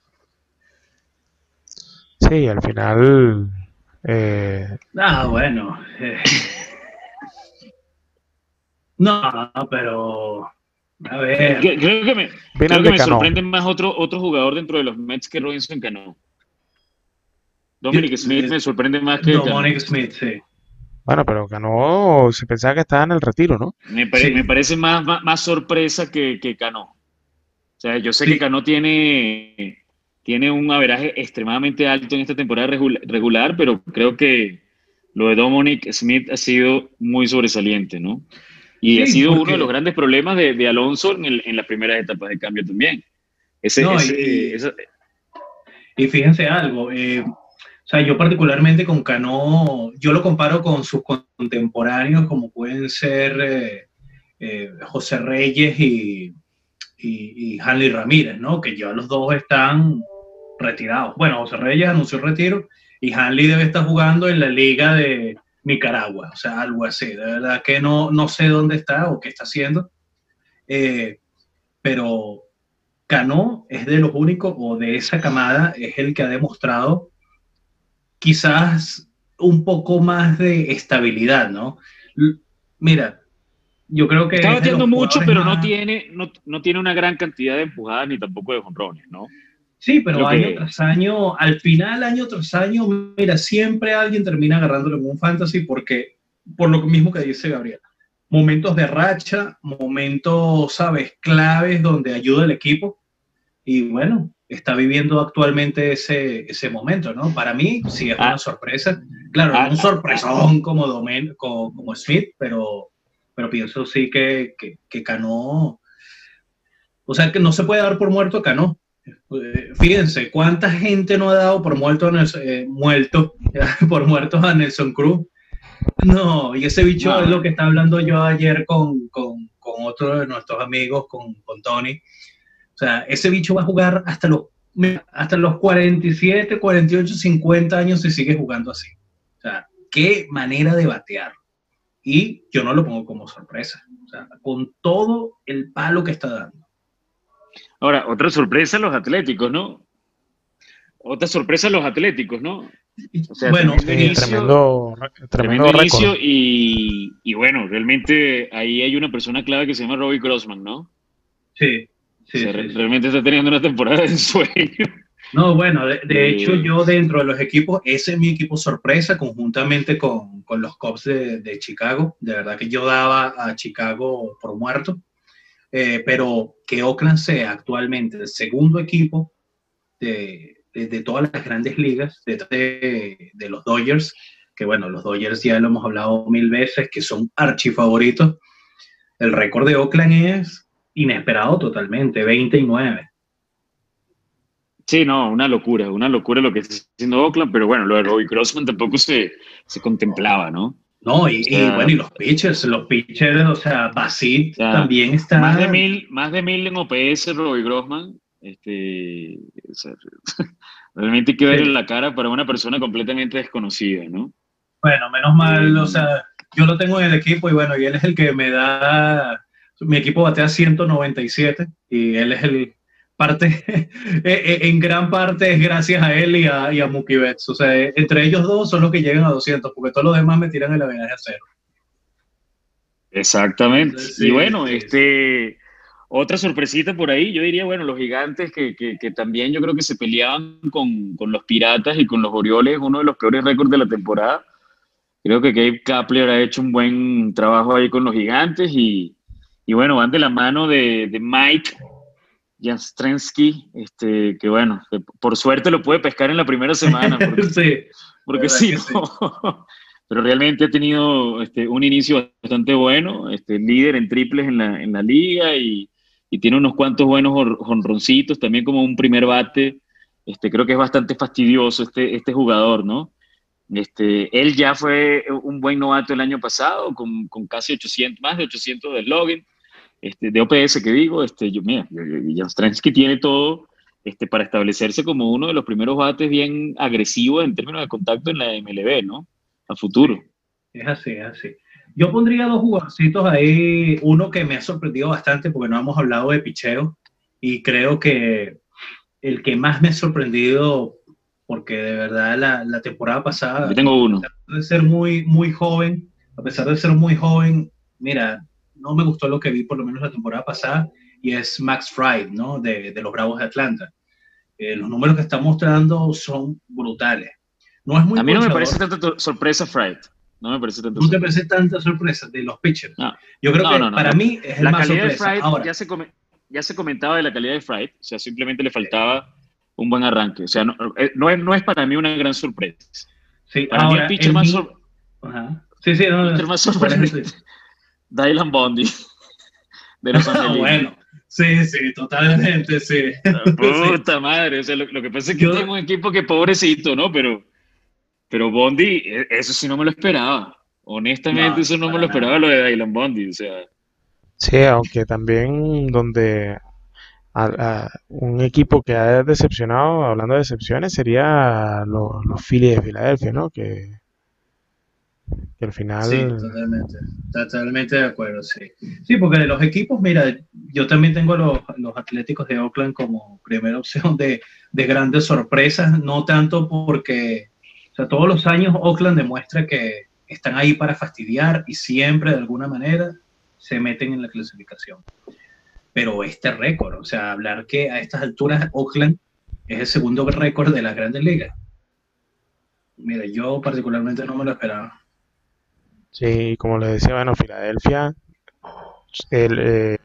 Sí, al final... Eh, ah, bueno. Eh, no, pero a ver. Creo que me, creo que me sorprende más otro, otro jugador dentro de los Mets que Robinson Cano. Dominic Smith me sorprende más que. Dominic Smith, sí. Bueno, pero Cano se pensaba que estaba en el retiro, ¿no? Me, me parece más, más, sorpresa que, que Cano. O sea, yo sé que Cano tiene, tiene un averaje extremadamente alto en esta temporada regular, pero creo que lo de Dominic Smith ha sido muy sobresaliente, ¿no? Y ha sido uno de los grandes problemas de, de Alonso en, el, en, las primeras etapas de cambio también. Ese, y, fíjense algo, eh, o sea, yo particularmente con Cano, yo lo comparo con sus contemporáneos como pueden ser eh, eh, José Reyes y, y, y Hanley Ramírez, ¿no? Que ya los dos están retirados. Bueno, José Reyes anunció retiro y Hanley debe estar jugando en la liga de, Nicaragua, o sea, algo así. De verdad que no, no sé dónde está o qué está haciendo. Eh, pero Cano es de los únicos, o de esa camada, es el que ha demostrado quizás un poco más de estabilidad, ¿no? Mira, yo creo que... Está batiendo mucho, pero no, tiene, no, no, tiene una gran cantidad de empujadas ni tampoco de jonrones, ¿no? Sí, pero año tras año, al final, año tras año, mira, siempre alguien termina agarrándolo en un fantasy porque, por lo mismo que dice Gabriel, momentos de racha, momentos, sabes, claves donde ayuda el equipo. Y bueno, está viviendo actualmente ese, ese momento, ¿no? Para mí sí es una ah. sorpresa. Claro, no un ah. sorpresón como, Domen, como, como, Smith, pero, pero pienso sí que, que, que Cano, o sea, que no se puede dar por muerto Cano. Fíjense, ¿cuánta gente no ha dado por muerto, eh, muerto por muertos a Nelson Cruz? No, y ese bicho es lo que está hablando yo ayer con, con, con otro de nuestros amigos, con, con, Tony. O sea, ese bicho va a jugar hasta los, hasta los 47, 48, 50 años y sigue jugando así. O sea, qué manera de batear. Y yo no lo pongo como sorpresa. O sea, con todo el palo que está dando. Ahora, otra sorpresa los atléticos, ¿no? Otra sorpresa los atléticos, ¿no? bueno, tremendo, tremendo, inicio y, y, bueno, realmente ahí hay una persona clave que se llama Robbie Grossman, ¿no? Sí, sí, Realmente está teniendo una temporada de sueño. No, bueno, de, hecho yo dentro de los equipos, ese es mi equipo sorpresa conjuntamente con, con los Cubs de, de, Chicago. De verdad que yo daba a Chicago por muerto. Eh, pero que Oakland sea actualmente el segundo equipo de, de, todas las grandes ligas, de, de, los Dodgers, que bueno, los Dodgers ya lo hemos hablado mil veces, que son archifavoritos. El récord de Oakland es inesperado totalmente, 29. Sí, no, una locura, una locura lo que está haciendo Oakland, pero bueno, lo de Robbie Grossman tampoco se, se contemplaba, ¿no? No, y, bueno, y los pitchers, los pitchers, o sea, Basit también está. Más de mil, más de mil en OPS, Roy Grossman. Este, realmente hay que ver en la cara para una persona completamente desconocida, ¿no? Bueno, menos mal, o sea, yo lo tengo en el equipo y bueno, y él es el que me da. Mi equipo batea 197 y él es el, parte, eh, eh, en gran parte es gracias a él y a, y a Mookie Betts. O sea, entre ellos dos son los que llegan a 200, porque todos los demás me tiran el averaje a cero. Exactamente. y bueno, este, otra sorpresita por ahí, yo diría, bueno, los gigantes que, que, que también yo creo que se peleaban con, con, los piratas y con los Orioles, uno de los peores récords de la temporada. Creo que Gabe Kapler ha hecho un buen trabajo ahí con los gigantes y, y bueno, van de la mano de, de Mike Jastrensky, este, que bueno, por suerte lo puede pescar en la primera semana. Porque sí, porque sí, pero realmente ha tenido este, un inicio bastante bueno, este, líder en triples en la, en la liga y, y, tiene unos cuantos buenos jonroncitos, también como un primer bate. Este, creo que es bastante fastidioso este, este jugador, ¿no? Este, él ya fue un buen novato el año pasado, con, con casi 800, más de 800 de login, este, de OPS que digo, este, yo, mira, que tiene todo este, para establecerse como uno de los primeros bates bien agresivos en términos de contacto en la MLB, ¿no? A futuro. Es así, es así. Yo pondría dos jugadorcitos ahí, uno que me ha sorprendido bastante porque no hemos hablado de picheo y creo que el que más me ha sorprendido porque de verdad la, la temporada pasada... Yo tengo uno. A pesar de ser muy, muy joven, a pesar de ser muy joven, mira, no me gustó lo que vi por lo menos la temporada pasada y es Max Fried, ¿no? De, de los Bravos de Atlanta. Eh, los números que está mostrando son brutales. No es muy a mí no me parece tanta sorpresa Fried. No me parece tanta No te parece tanta sorpresa de los pitchers. No. Yo creo que para mí es el la más calidad sorpresa. De Fried ya, se ya se comentaba de la calidad de Fried, o sea, simplemente le faltaba un buen arranque. O sea, no, eh, no, es, no es para mí una gran sorpresa. Sí, para ahora, mí el pitcher más, sor Ajá. Sí, sí, no, pitcher más sorprendente. Dylan Bondi. De los ah, bueno. Sí, sí, totalmente, sí. puta sí. madre, o sea, lo, lo, que pasa es que Yo... tengo un equipo que pobrecito, ¿no? Pero, pero Bondi, e, eso sí no me lo esperaba. Honestamente, no, eso no me lo esperaba nada. lo de Dylan Bondi, o sea. Sí, aunque también donde a, a un equipo que ha decepcionado, hablando de decepciones, sería los, los Phillies de Filadelfia, ¿no? Que, que al final... Sí, totalmente, totalmente de acuerdo, sí. Sí, porque de los equipos, mira, yo también tengo los, los Atléticos de Oakland como primera opción de, de grandes sorpresas, no tanto porque, o sea, todos los años Oakland demuestra que están ahí para fastidiar y siempre de alguna manera se meten en la clasificación pero este récord, o sea, hablar que a estas alturas Oakland es el segundo récord de las grandes ligas. Mira, yo particularmente no me lo esperaba. Sí, como les decía, bueno, Filadelfia, el eh,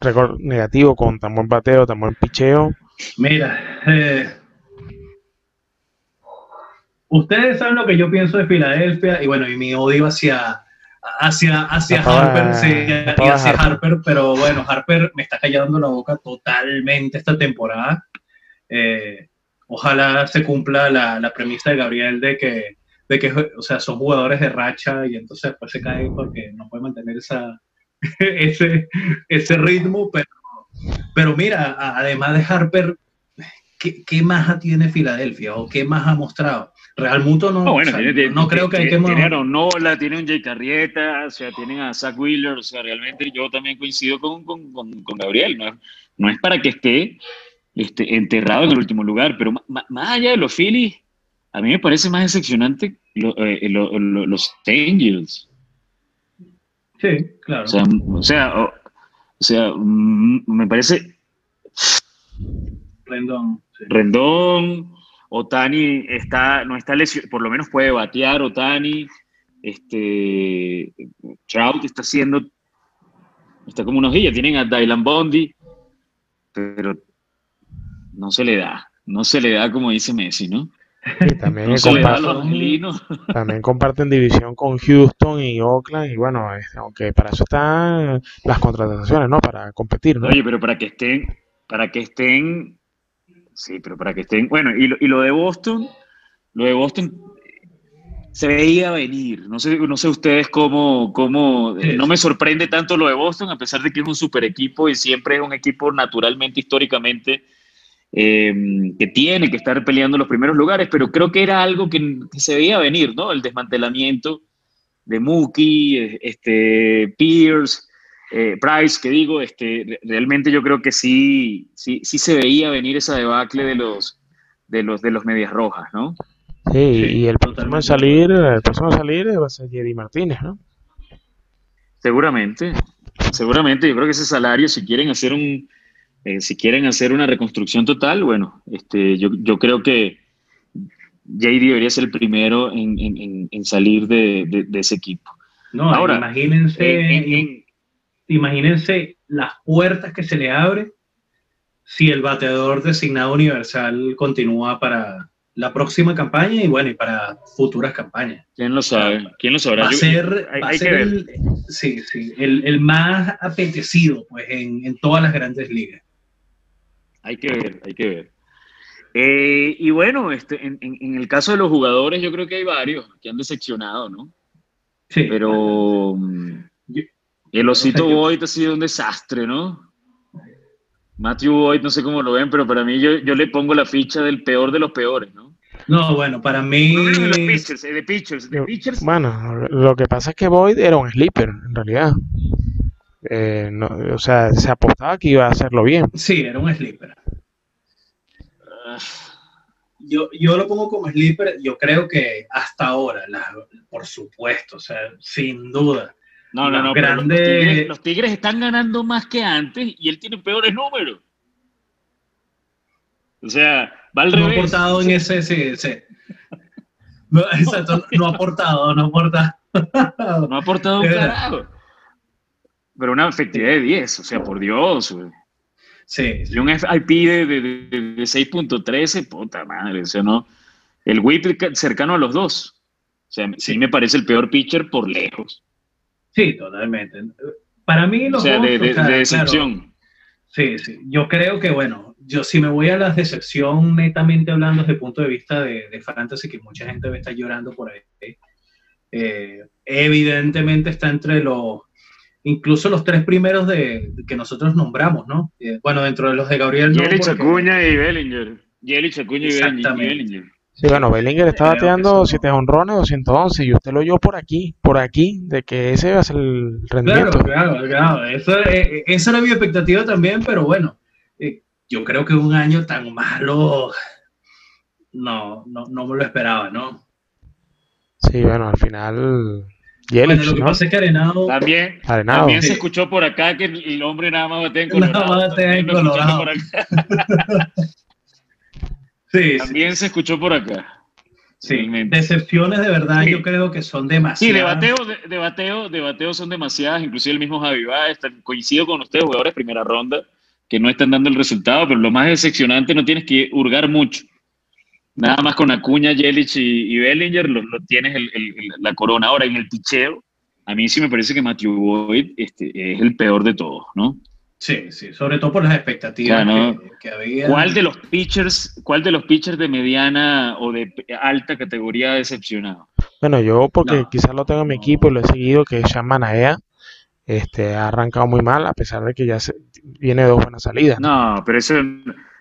récord negativo con tan buen bateo, tan buen picheo. Mira, eh, ustedes saben lo que yo pienso de Filadelfia y bueno, y mi odio hacia hacia, hacia Harper, sí, y hacia Harper, pero bueno, Harper me está callando la boca totalmente esta temporada. Eh, ojalá se cumpla la, la, premisa de Gabriel de que, de que, o sea, son jugadores de racha y entonces después se caen porque no puede mantener esa, ese, ese ritmo, pero, pero mira, además de Harper, ¿qué, ¿qué más tiene Filadelfia o qué más ha mostrado? Real Muto no, no, bueno, o sea, tiene, no creo que hay que... Tiene a Nola, tiene un Jay Carrieta, o sea, tienen a Zach Wheeler, o sea, realmente yo también coincido con, con, con, con Gabriel, ¿no? no es para que esté este, enterrado en el último lugar, pero más allá de los Phillies, a mí me parece más decepcionante lo, eh, lo, lo, los Angels. Sí, claro. O sea, o sea, o, o sea me parece... Rendón. Sí. Rendón Otani está, no está lesionado, por lo menos puede batear Otani. Este, Trout está haciendo, está como unos días, tienen a Dylan Bondi, pero no se le da, no se le da como dice Messi, ¿no? También, comparten, también, comparten división con Houston y Oakland y bueno, aunque para eso están las contrataciones, ¿no? Para competir, ¿no? Oye, pero para que estén, para que estén Sí, pero para que estén. Bueno, y lo, y lo de Boston, lo de Boston se veía venir. No sé, no sé ustedes cómo, cómo sí. no me sorprende tanto lo de Boston, a pesar de que es un super equipo y siempre es un equipo naturalmente, históricamente, eh, que tiene que estar peleando los primeros lugares, pero creo que era algo que, que se veía venir, ¿no? El desmantelamiento de Mookie, este, Pierce, eh, Price, que digo, este, realmente yo creo que sí, sí, sí se veía venir esa debacle de los, de los, de los medias rojas, ¿no? Sí, y el próximo a salir, el próximo a salir va a ser Jerry Martínez, ¿no? Seguramente, seguramente. Yo creo que ese salario, si quieren hacer un, eh, si quieren hacer una reconstrucción total, bueno, este, yo, yo creo que JD debería ser el primero en, en, en salir de, de, de, ese equipo. No, ahora imagínense. En, imagínense las puertas que se le abre si el bateador designado universal continúa para la próxima campaña y bueno, y para futuras campañas. ¿Quién lo sabe? ¿Quién lo sabrá? Va a ser, hay, va a ser el, sí, sí, el, el, más apetecido pues, en, en, todas las grandes ligas. Hay que ver, hay que ver. Eh, y bueno, este, en, en, el caso de los jugadores, yo creo que hay varios que han decepcionado, ¿no? Sí. Pero el Osito Boyd ha sido un desastre, ¿no? Matthew Boyd, no sé cómo lo ven, pero para mí yo, yo le pongo la ficha del peor de los peores, ¿no? No, bueno, para mí. de pitchers, de pitchers, de pitchers. Bueno, lo que pasa es que Boyd era un sleeper, en realidad. Eh, o sea, se apostaba que iba a hacerlo bien. Sí, era un sleeper. Yo, yo lo pongo como sleeper, yo creo que hasta ahora, por supuesto, o sea, sin duda. No, no, no, grande... los, tigres, están ganando más que antes y él tiene peores números. O sea, va al no ha aportado en ese, sí, sí. No, exacto, no ha aportado, no aporta. No ha aportado un carajo. Pero una efectividad de 10, o sea, por Dios. Sí. Y un FIP de, de, de, 6.13, puta madre, o sea, ¿no? El whip cercano a los dos. O sea, sí. me parece el peor pitcher por lejos. Sí, totalmente. Para mí los o sea, de, decepción. sí, sí. Yo creo que, bueno, yo si me voy a la decepción netamente hablando desde el punto de vista de, de fantasy, que mucha gente me está llorando por ahí, eh, evidentemente está entre los incluso los tres primeros de, que nosotros nombramos, ¿no? Eh, bueno, dentro de los de Gabriel. Yelich, Acuña y Bellinger. Yelich, Acuña y Bellinger. Sí, bueno, Bellinger está bateando 7 honrones, 211, y usted lo oyó por aquí, por aquí, de que ese va a ser el rendimiento. Claro, claro, claro. Eso, eh, esa era mi expectativa también, pero bueno, eh, yo creo que un año tan malo, no, no, no me lo esperaba, ¿no? Sí, bueno, al final bueno, lo que pasa es que Arenado. También, también se escuchó por acá que el hombre nada más batea en Colorado. Nada más batea en Colorado. sí, también se escuchó por acá. Sí, decepciones de verdad yo creo que son demasiadas. Sí, de bateo, de, bateo, de bateo son demasiadas, inclusive el mismo Javi está coincido con ustedes, jugadores primera ronda, que no están dando el resultado, pero lo más decepcionante no tienes que hurgar mucho. Nada más con Acuña, Yelich y, Bellinger lo, tienes la corona. Ahora, en el picheo, a mí sí me parece que Matthew Boyd este, es el peor de todos, ¿no? Sí, sí, sobre todo por las expectativas que, había. ¿Cuál de los pitchers, cuál de los pitchers de mediana o de alta categoría ha decepcionado? Bueno, yo porque quizás lo tengo en mi equipo y lo he seguido, que es Sean Manaea, este, ha arrancado muy mal, a pesar de que ya se, viene de dos buenas salidas. No, pero eso,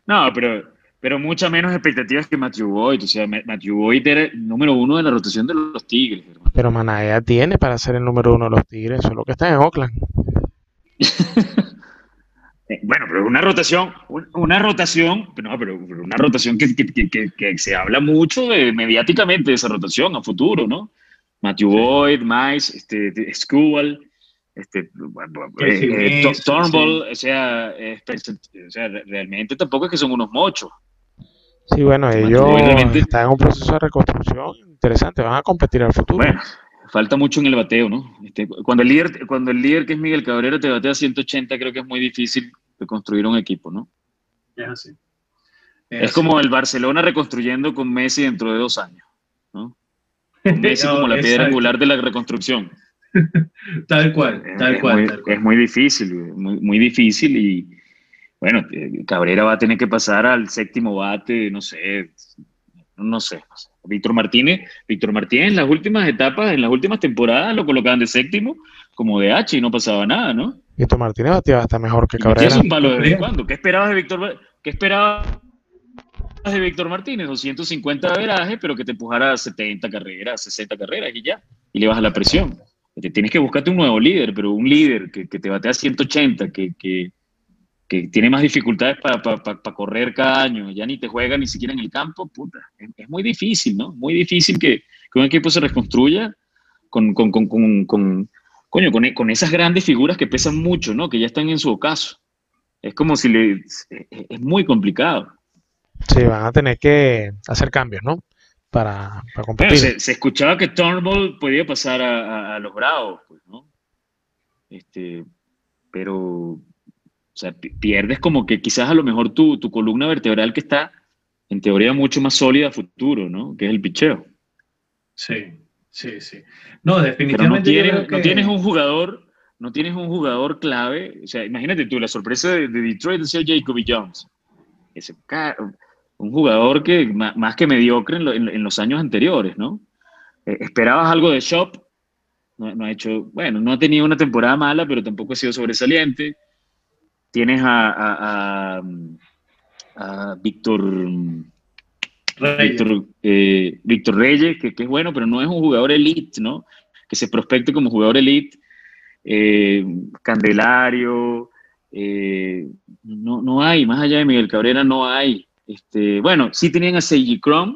no, pero pero muchas menos expectativas que Matthew Boyd. O sea, Matthew Boyd era el número uno de la rotación de los Tigres. Pero Manaea tiene para ser el número uno de los Tigres, solo que está en Oakland. Eh, bueno, pero una rotación, una rotación, no, pero una rotación que, que, que, se habla mucho de, mediáticamente de esa rotación a futuro, ¿no? Matthew Boyd, Mice, este, Skubal, este, eh, eh, o, sea, o sea, realmente tampoco es que son unos mochos. Sí, bueno, ellos están en un proceso de reconstrucción interesante, van a competir al futuro. Bueno, falta mucho en el bateo, ¿no? Este, cuando, el líder, cuando el líder que es Miguel Cabrera te batea 180, creo que es muy difícil de construir un equipo, ¿no? Es así. Es, como el Barcelona reconstruyendo con Messi dentro de dos años, ¿no? Messi como la piedra angular de la reconstrucción. tal cual, tal cual, Es muy difícil, muy, muy difícil y bueno, eh, Cabrera va a tener que pasar al séptimo bate, no sé, no sé. Víctor Martínez, Víctor Martínez en las últimas etapas, en las últimas temporadas lo colocaban de séptimo como de H y no pasaba nada, ¿no? Víctor Martínez bateaba hasta mejor que Cabrera. Es un palo de cuando. ¿Qué esperabas de Víctor? ¿Qué esperabas de Víctor Martínez? 250 de veraje, pero que te empujara a 70 carreras, 60 carreras y ya. Y le baja la presión. Tienes que buscarte un nuevo líder, pero un líder que, que te batea 180, que, que, que tiene más dificultades para correr cada año, ya ni te juega ni siquiera en el campo, puta, es, muy difícil, ¿no? Muy difícil que, un equipo se reconstruya con, con, con, con coño, con, esas grandes figuras que pesan mucho, ¿no? Que ya están en su ocaso. Es como si le... Es muy complicado. Sí, van a tener que hacer cambios, ¿no? Para, competir. se, escuchaba que Turnbull podía pasar a, los Bravos, pues, ¿no? Este, pero sea, pierdes como que quizás a lo mejor tu, tu columna vertebral que está en teoría mucho más sólida a futuro, ¿no? Que es el picheo. Sí, sí, sí. No, definitivamente. no, tienes, un jugador, no tienes un jugador clave. O sea, imagínate tú, la sorpresa de, Detroit de ser Jacoby Jones. Ese, un jugador que más, que mediocre en, los años anteriores, ¿no? Eh, esperabas algo de Shop, no, ha hecho, bueno, no ha tenido una temporada mala, pero tampoco ha sido sobresaliente. Tienes a, a, Víctor Víctor, eh, Víctor, Reyes, que, es bueno, pero no es un jugador elite, ¿no? Que se prospecte como jugador elite. Eh, Candelario, no, no hay, más allá de Miguel Cabrera, no hay. Este, bueno, sí tenían a Seiji Chrome,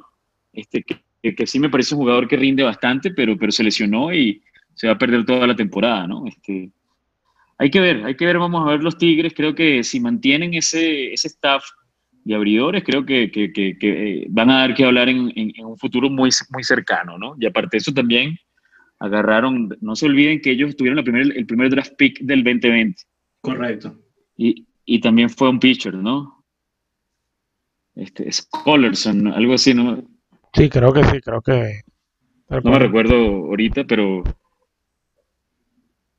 este, que, que, sí me parece un jugador que rinde bastante, pero, pero se lesionó y se va a perder toda la temporada, ¿no? Este, hay que ver, hay que ver, vamos a ver los Tigres, creo que si mantienen ese, ese staff de abridores, creo que, que, que eh, van a dar que hablar en, en, un futuro muy, muy cercano, ¿no? Y aparte de eso también agarraron, no se olviden que ellos tuvieron la primer, el primer draft pick del 2020. Correcto. Y, y también fue un pitcher, ¿no? este, Scholarson, algo así, ¿no? Sí, creo que sí, creo que. No me recuerdo ahorita, pero.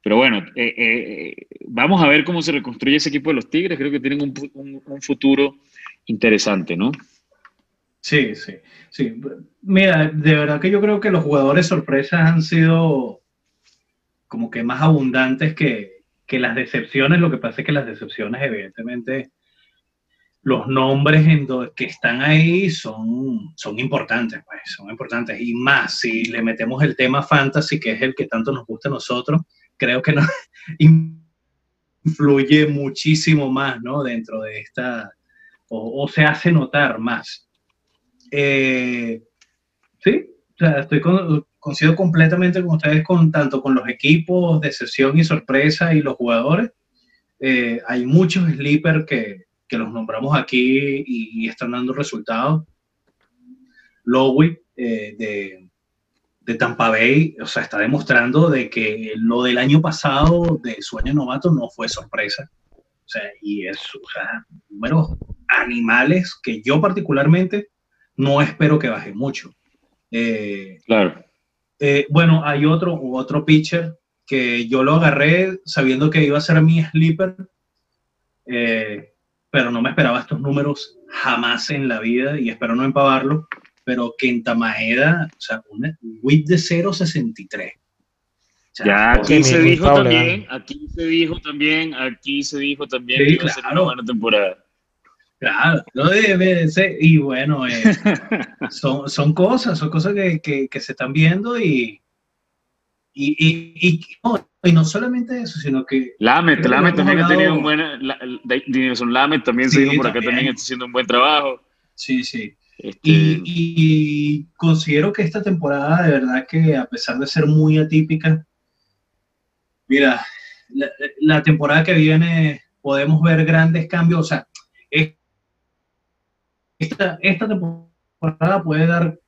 Pero bueno, eh, eh, vamos a ver cómo se reconstruye ese equipo de los Tigres. Creo que tienen un, futuro interesante, ¿no? Sí, sí, sí. Mira, de verdad que yo creo que los jugadores sorpresas han sido como que más abundantes que, que las decepciones. Lo que pasa es que las decepciones, evidentemente, los nombres en que están ahí son, son importantes, pues, son importantes. Y más, si le metemos el tema fantasy, que es el que tanto nos gusta a nosotros, creo que nos influye muchísimo más, ¿no? Dentro de esta, o, se hace notar más. Eh, sí, o sea, estoy con, coincido completamente con ustedes, con, tanto con los equipos de sesión y sorpresa y los jugadores. Eh, hay muchos sleepers que, que los nombramos aquí y, están dando resultados. Lowy eh, de, de, Tampa Bay, o sea, está demostrando de que lo del año pasado de sueño novato no fue sorpresa. O sea, y es, o sea, números animales que yo particularmente no espero que baje mucho. Eh, claro. Eh, bueno, hay otro, otro pitcher que yo lo agarré sabiendo que iba a ser mi sleeper. Eh, pero no me esperaba estos números jamás en la vida y espero no empavarlo, pero Kenta Maeda, o sea, un WIT de 0.63. ya aquí se dijo también, aquí se dijo también, aquí se dijo también que iba a ser una buena temporada. Claro, lo debe ser, y bueno, eh, son, son cosas, son cosas que, que, que se están viendo y, y, y, y, y no solamente eso, sino que... Lamet, Lamet también ha tenido un buen... Lamet también se dijo por acá también está haciendo un buen trabajo. Sí, sí. Este y, considero que esta temporada, de verdad que a pesar de ser muy atípica, mira, la, temporada que viene podemos ver grandes cambios. O sea, esta, esta temporada puede dar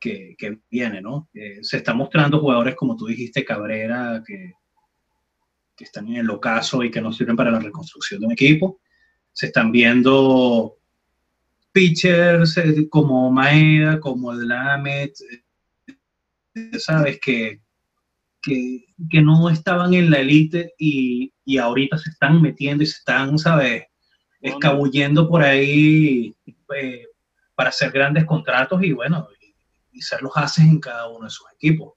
que, que viene, ¿no? se están mostrando jugadores como tú dijiste, Cabrera, que que están en el ocaso y que no sirven para la reconstrucción de un equipo. Se están viendo pitchers eh, como Maeda, como Lamet, eh, sabes, que, que, que, no estaban en la élite y, y, ahorita se están metiendo y se están, ¿sabes? Escabullendo por ahí eh, para hacer grandes contratos y bueno, y, y ser los haces en cada uno de sus equipos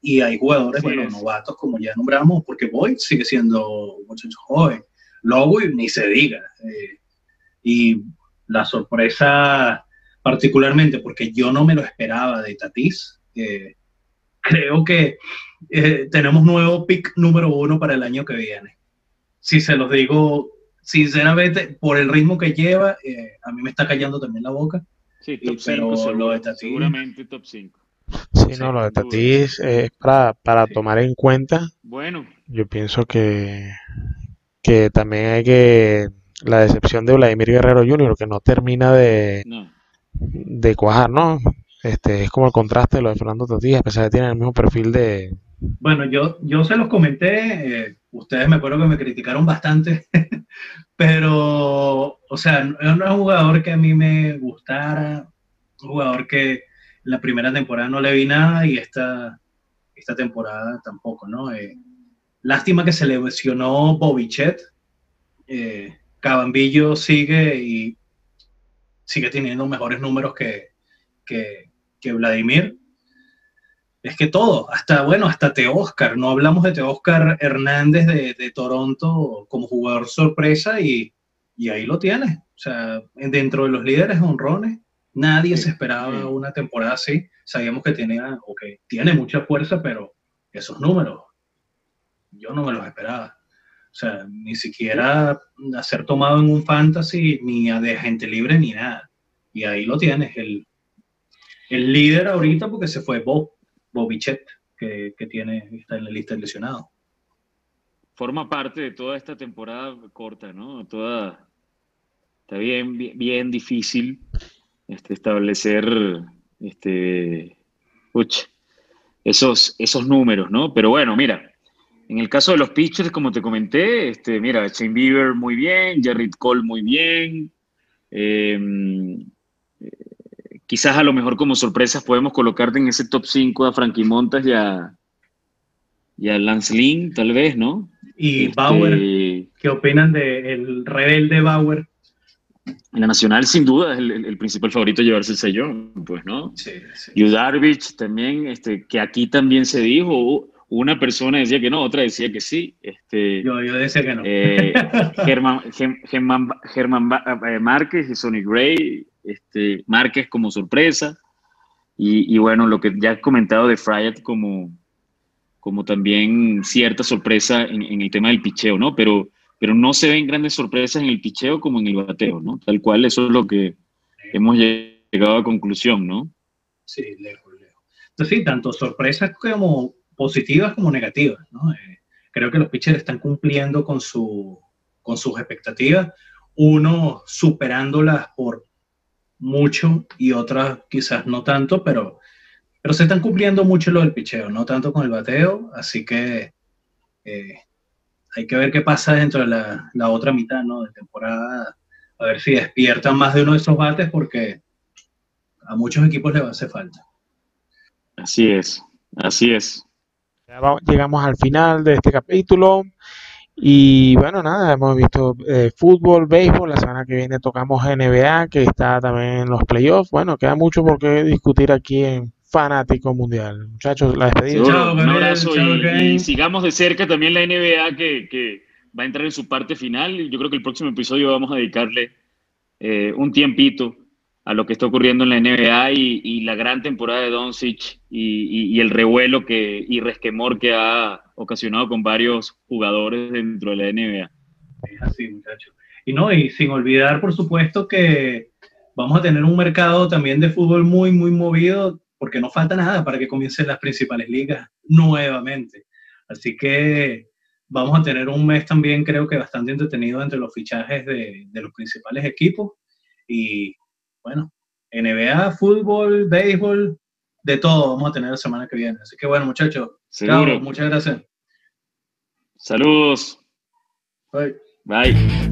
y hay jugadores, bueno, novatos como ya nombramos, porque Boyd sigue siendo un muchacho joven, Lobo ni se diga. Eh, y la sorpresa, particularmente porque yo no me lo esperaba de Tatis, eh, creo que eh, tenemos nuevo pick número uno para el año que viene. Si se los digo sinceramente, por el ritmo que lleva, a mí me está callando también la boca. Sí, top 5, lo de Tatis, seguramente top 5. Sí, no, lo de Tatis es para, para tomar en cuenta. Bueno. Yo pienso que, que también hay que. La decepción de Vladimir Guerrero Jr., que no termina de, de cuajar, ¿no? Este, es como el contraste de lo de Fernando Tatis, a pesar de que tienen el mismo perfil de. Bueno, yo, yo se los comenté, eh, ustedes me acuerdo que me criticaron bastante, pero, o sea, no es un jugador que a mí me gustara, un jugador que la primera temporada no le vi nada y esta, esta temporada tampoco, ¿no? Eh, lástima que se lesionó Bobichet. Eh, Cabambillo sigue y sigue teniendo mejores números que, que, que Vladimir. Es que todo, hasta, bueno, hasta Teóscar, no hablamos de Teóscar Hernández de, de Toronto como jugador sorpresa y, y ahí lo tienes. O sea, dentro de los líderes honrones, nadie se esperaba una temporada así. Sabíamos que tenía, o que tiene mucha fuerza, pero esos números, yo no me los esperaba. O sea, ni siquiera a ser tomado en un fantasy, ni a de gente libre, ni nada. Y ahí lo tienes, el, el líder ahorita, porque se fue Bob, Bobichet, que, que tiene, está en la lista de lesionados. Forma parte de toda esta temporada corta, ¿no? Toda, está bien, bien, difícil este, establecer este, esos, esos números, ¿no? Pero bueno, mira, en el caso de los pitchers, como te comenté, este, mira, Shane Bieber muy bien, Jerry Cole muy bien. Em, eh, quizás a lo mejor como sorpresas podemos colocarte en ese top 5 a Frankie Montas y a, y a Lance Lynn, tal vez, ¿no? Y este, Bauer, ¿qué opinan del de rebelde Bauer? En la Nacional, sin duda, es el, principal favorito llevarse el sello, pues, ¿no? Sí, sí. Y Darvish también, este, que aquí también se dijo, una persona decía que no, otra decía que sí. Este, yo, yo decía que no. Eh, Germán, Germán, Germán eh, Márquez y Sonny Gray, este, Márquez como sorpresa. Y, y, bueno, lo que ya he comentado de Fryat como, como también cierta sorpresa en, en el tema del picheo, ¿no? Pero pero no se ven grandes sorpresas en el picheo como en el bateo, ¿no? Tal cual, eso es lo que hemos llegado a conclusión, ¿no? Sí, lejos, lejos. Entonces, sí, tanto sorpresas como positivas como negativas, ¿no? Eh, creo que los pitchers están cumpliendo con, su, con sus expectativas, uno superándolas por mucho y otras quizás no tanto, pero, pero se están cumpliendo mucho lo del picheo, no tanto con el bateo, así que eh, hay que ver qué pasa dentro de la, la, otra mitad ¿no? de temporada, a ver si despiertan más de uno de esos bates, porque a muchos equipos les va a hacer falta. Así es, así es. Llegamos al final de este capítulo. Y bueno, nada, hemos visto eh, fútbol, béisbol, la semana que viene tocamos NBA, que está también en los playoffs. Bueno, queda mucho por qué discutir aquí en fanático mundial. Muchachos, la despedida. un abrazo y, sigamos de cerca también la NBA que, va a entrar en su parte final. Yo creo que el próximo episodio vamos a dedicarle eh, un tiempito a lo que está ocurriendo en la NBA y, la gran temporada de Doncic y, el revuelo que, y resquemor que ha ocasionado con varios jugadores dentro de la NBA. Es así, muchachos. Y no, y sin olvidar, por supuesto, que vamos a tener un mercado también de fútbol muy, muy movido porque no falta nada para que comiencen las principales ligas nuevamente. Así que vamos a tener un mes también, creo que bastante entretenido entre los fichajes de, los principales equipos. Y bueno, NBA, fútbol, béisbol, de todo vamos a tener la semana que viene. Así que bueno, muchachos, muchas gracias. Saludos. Bye. Bye.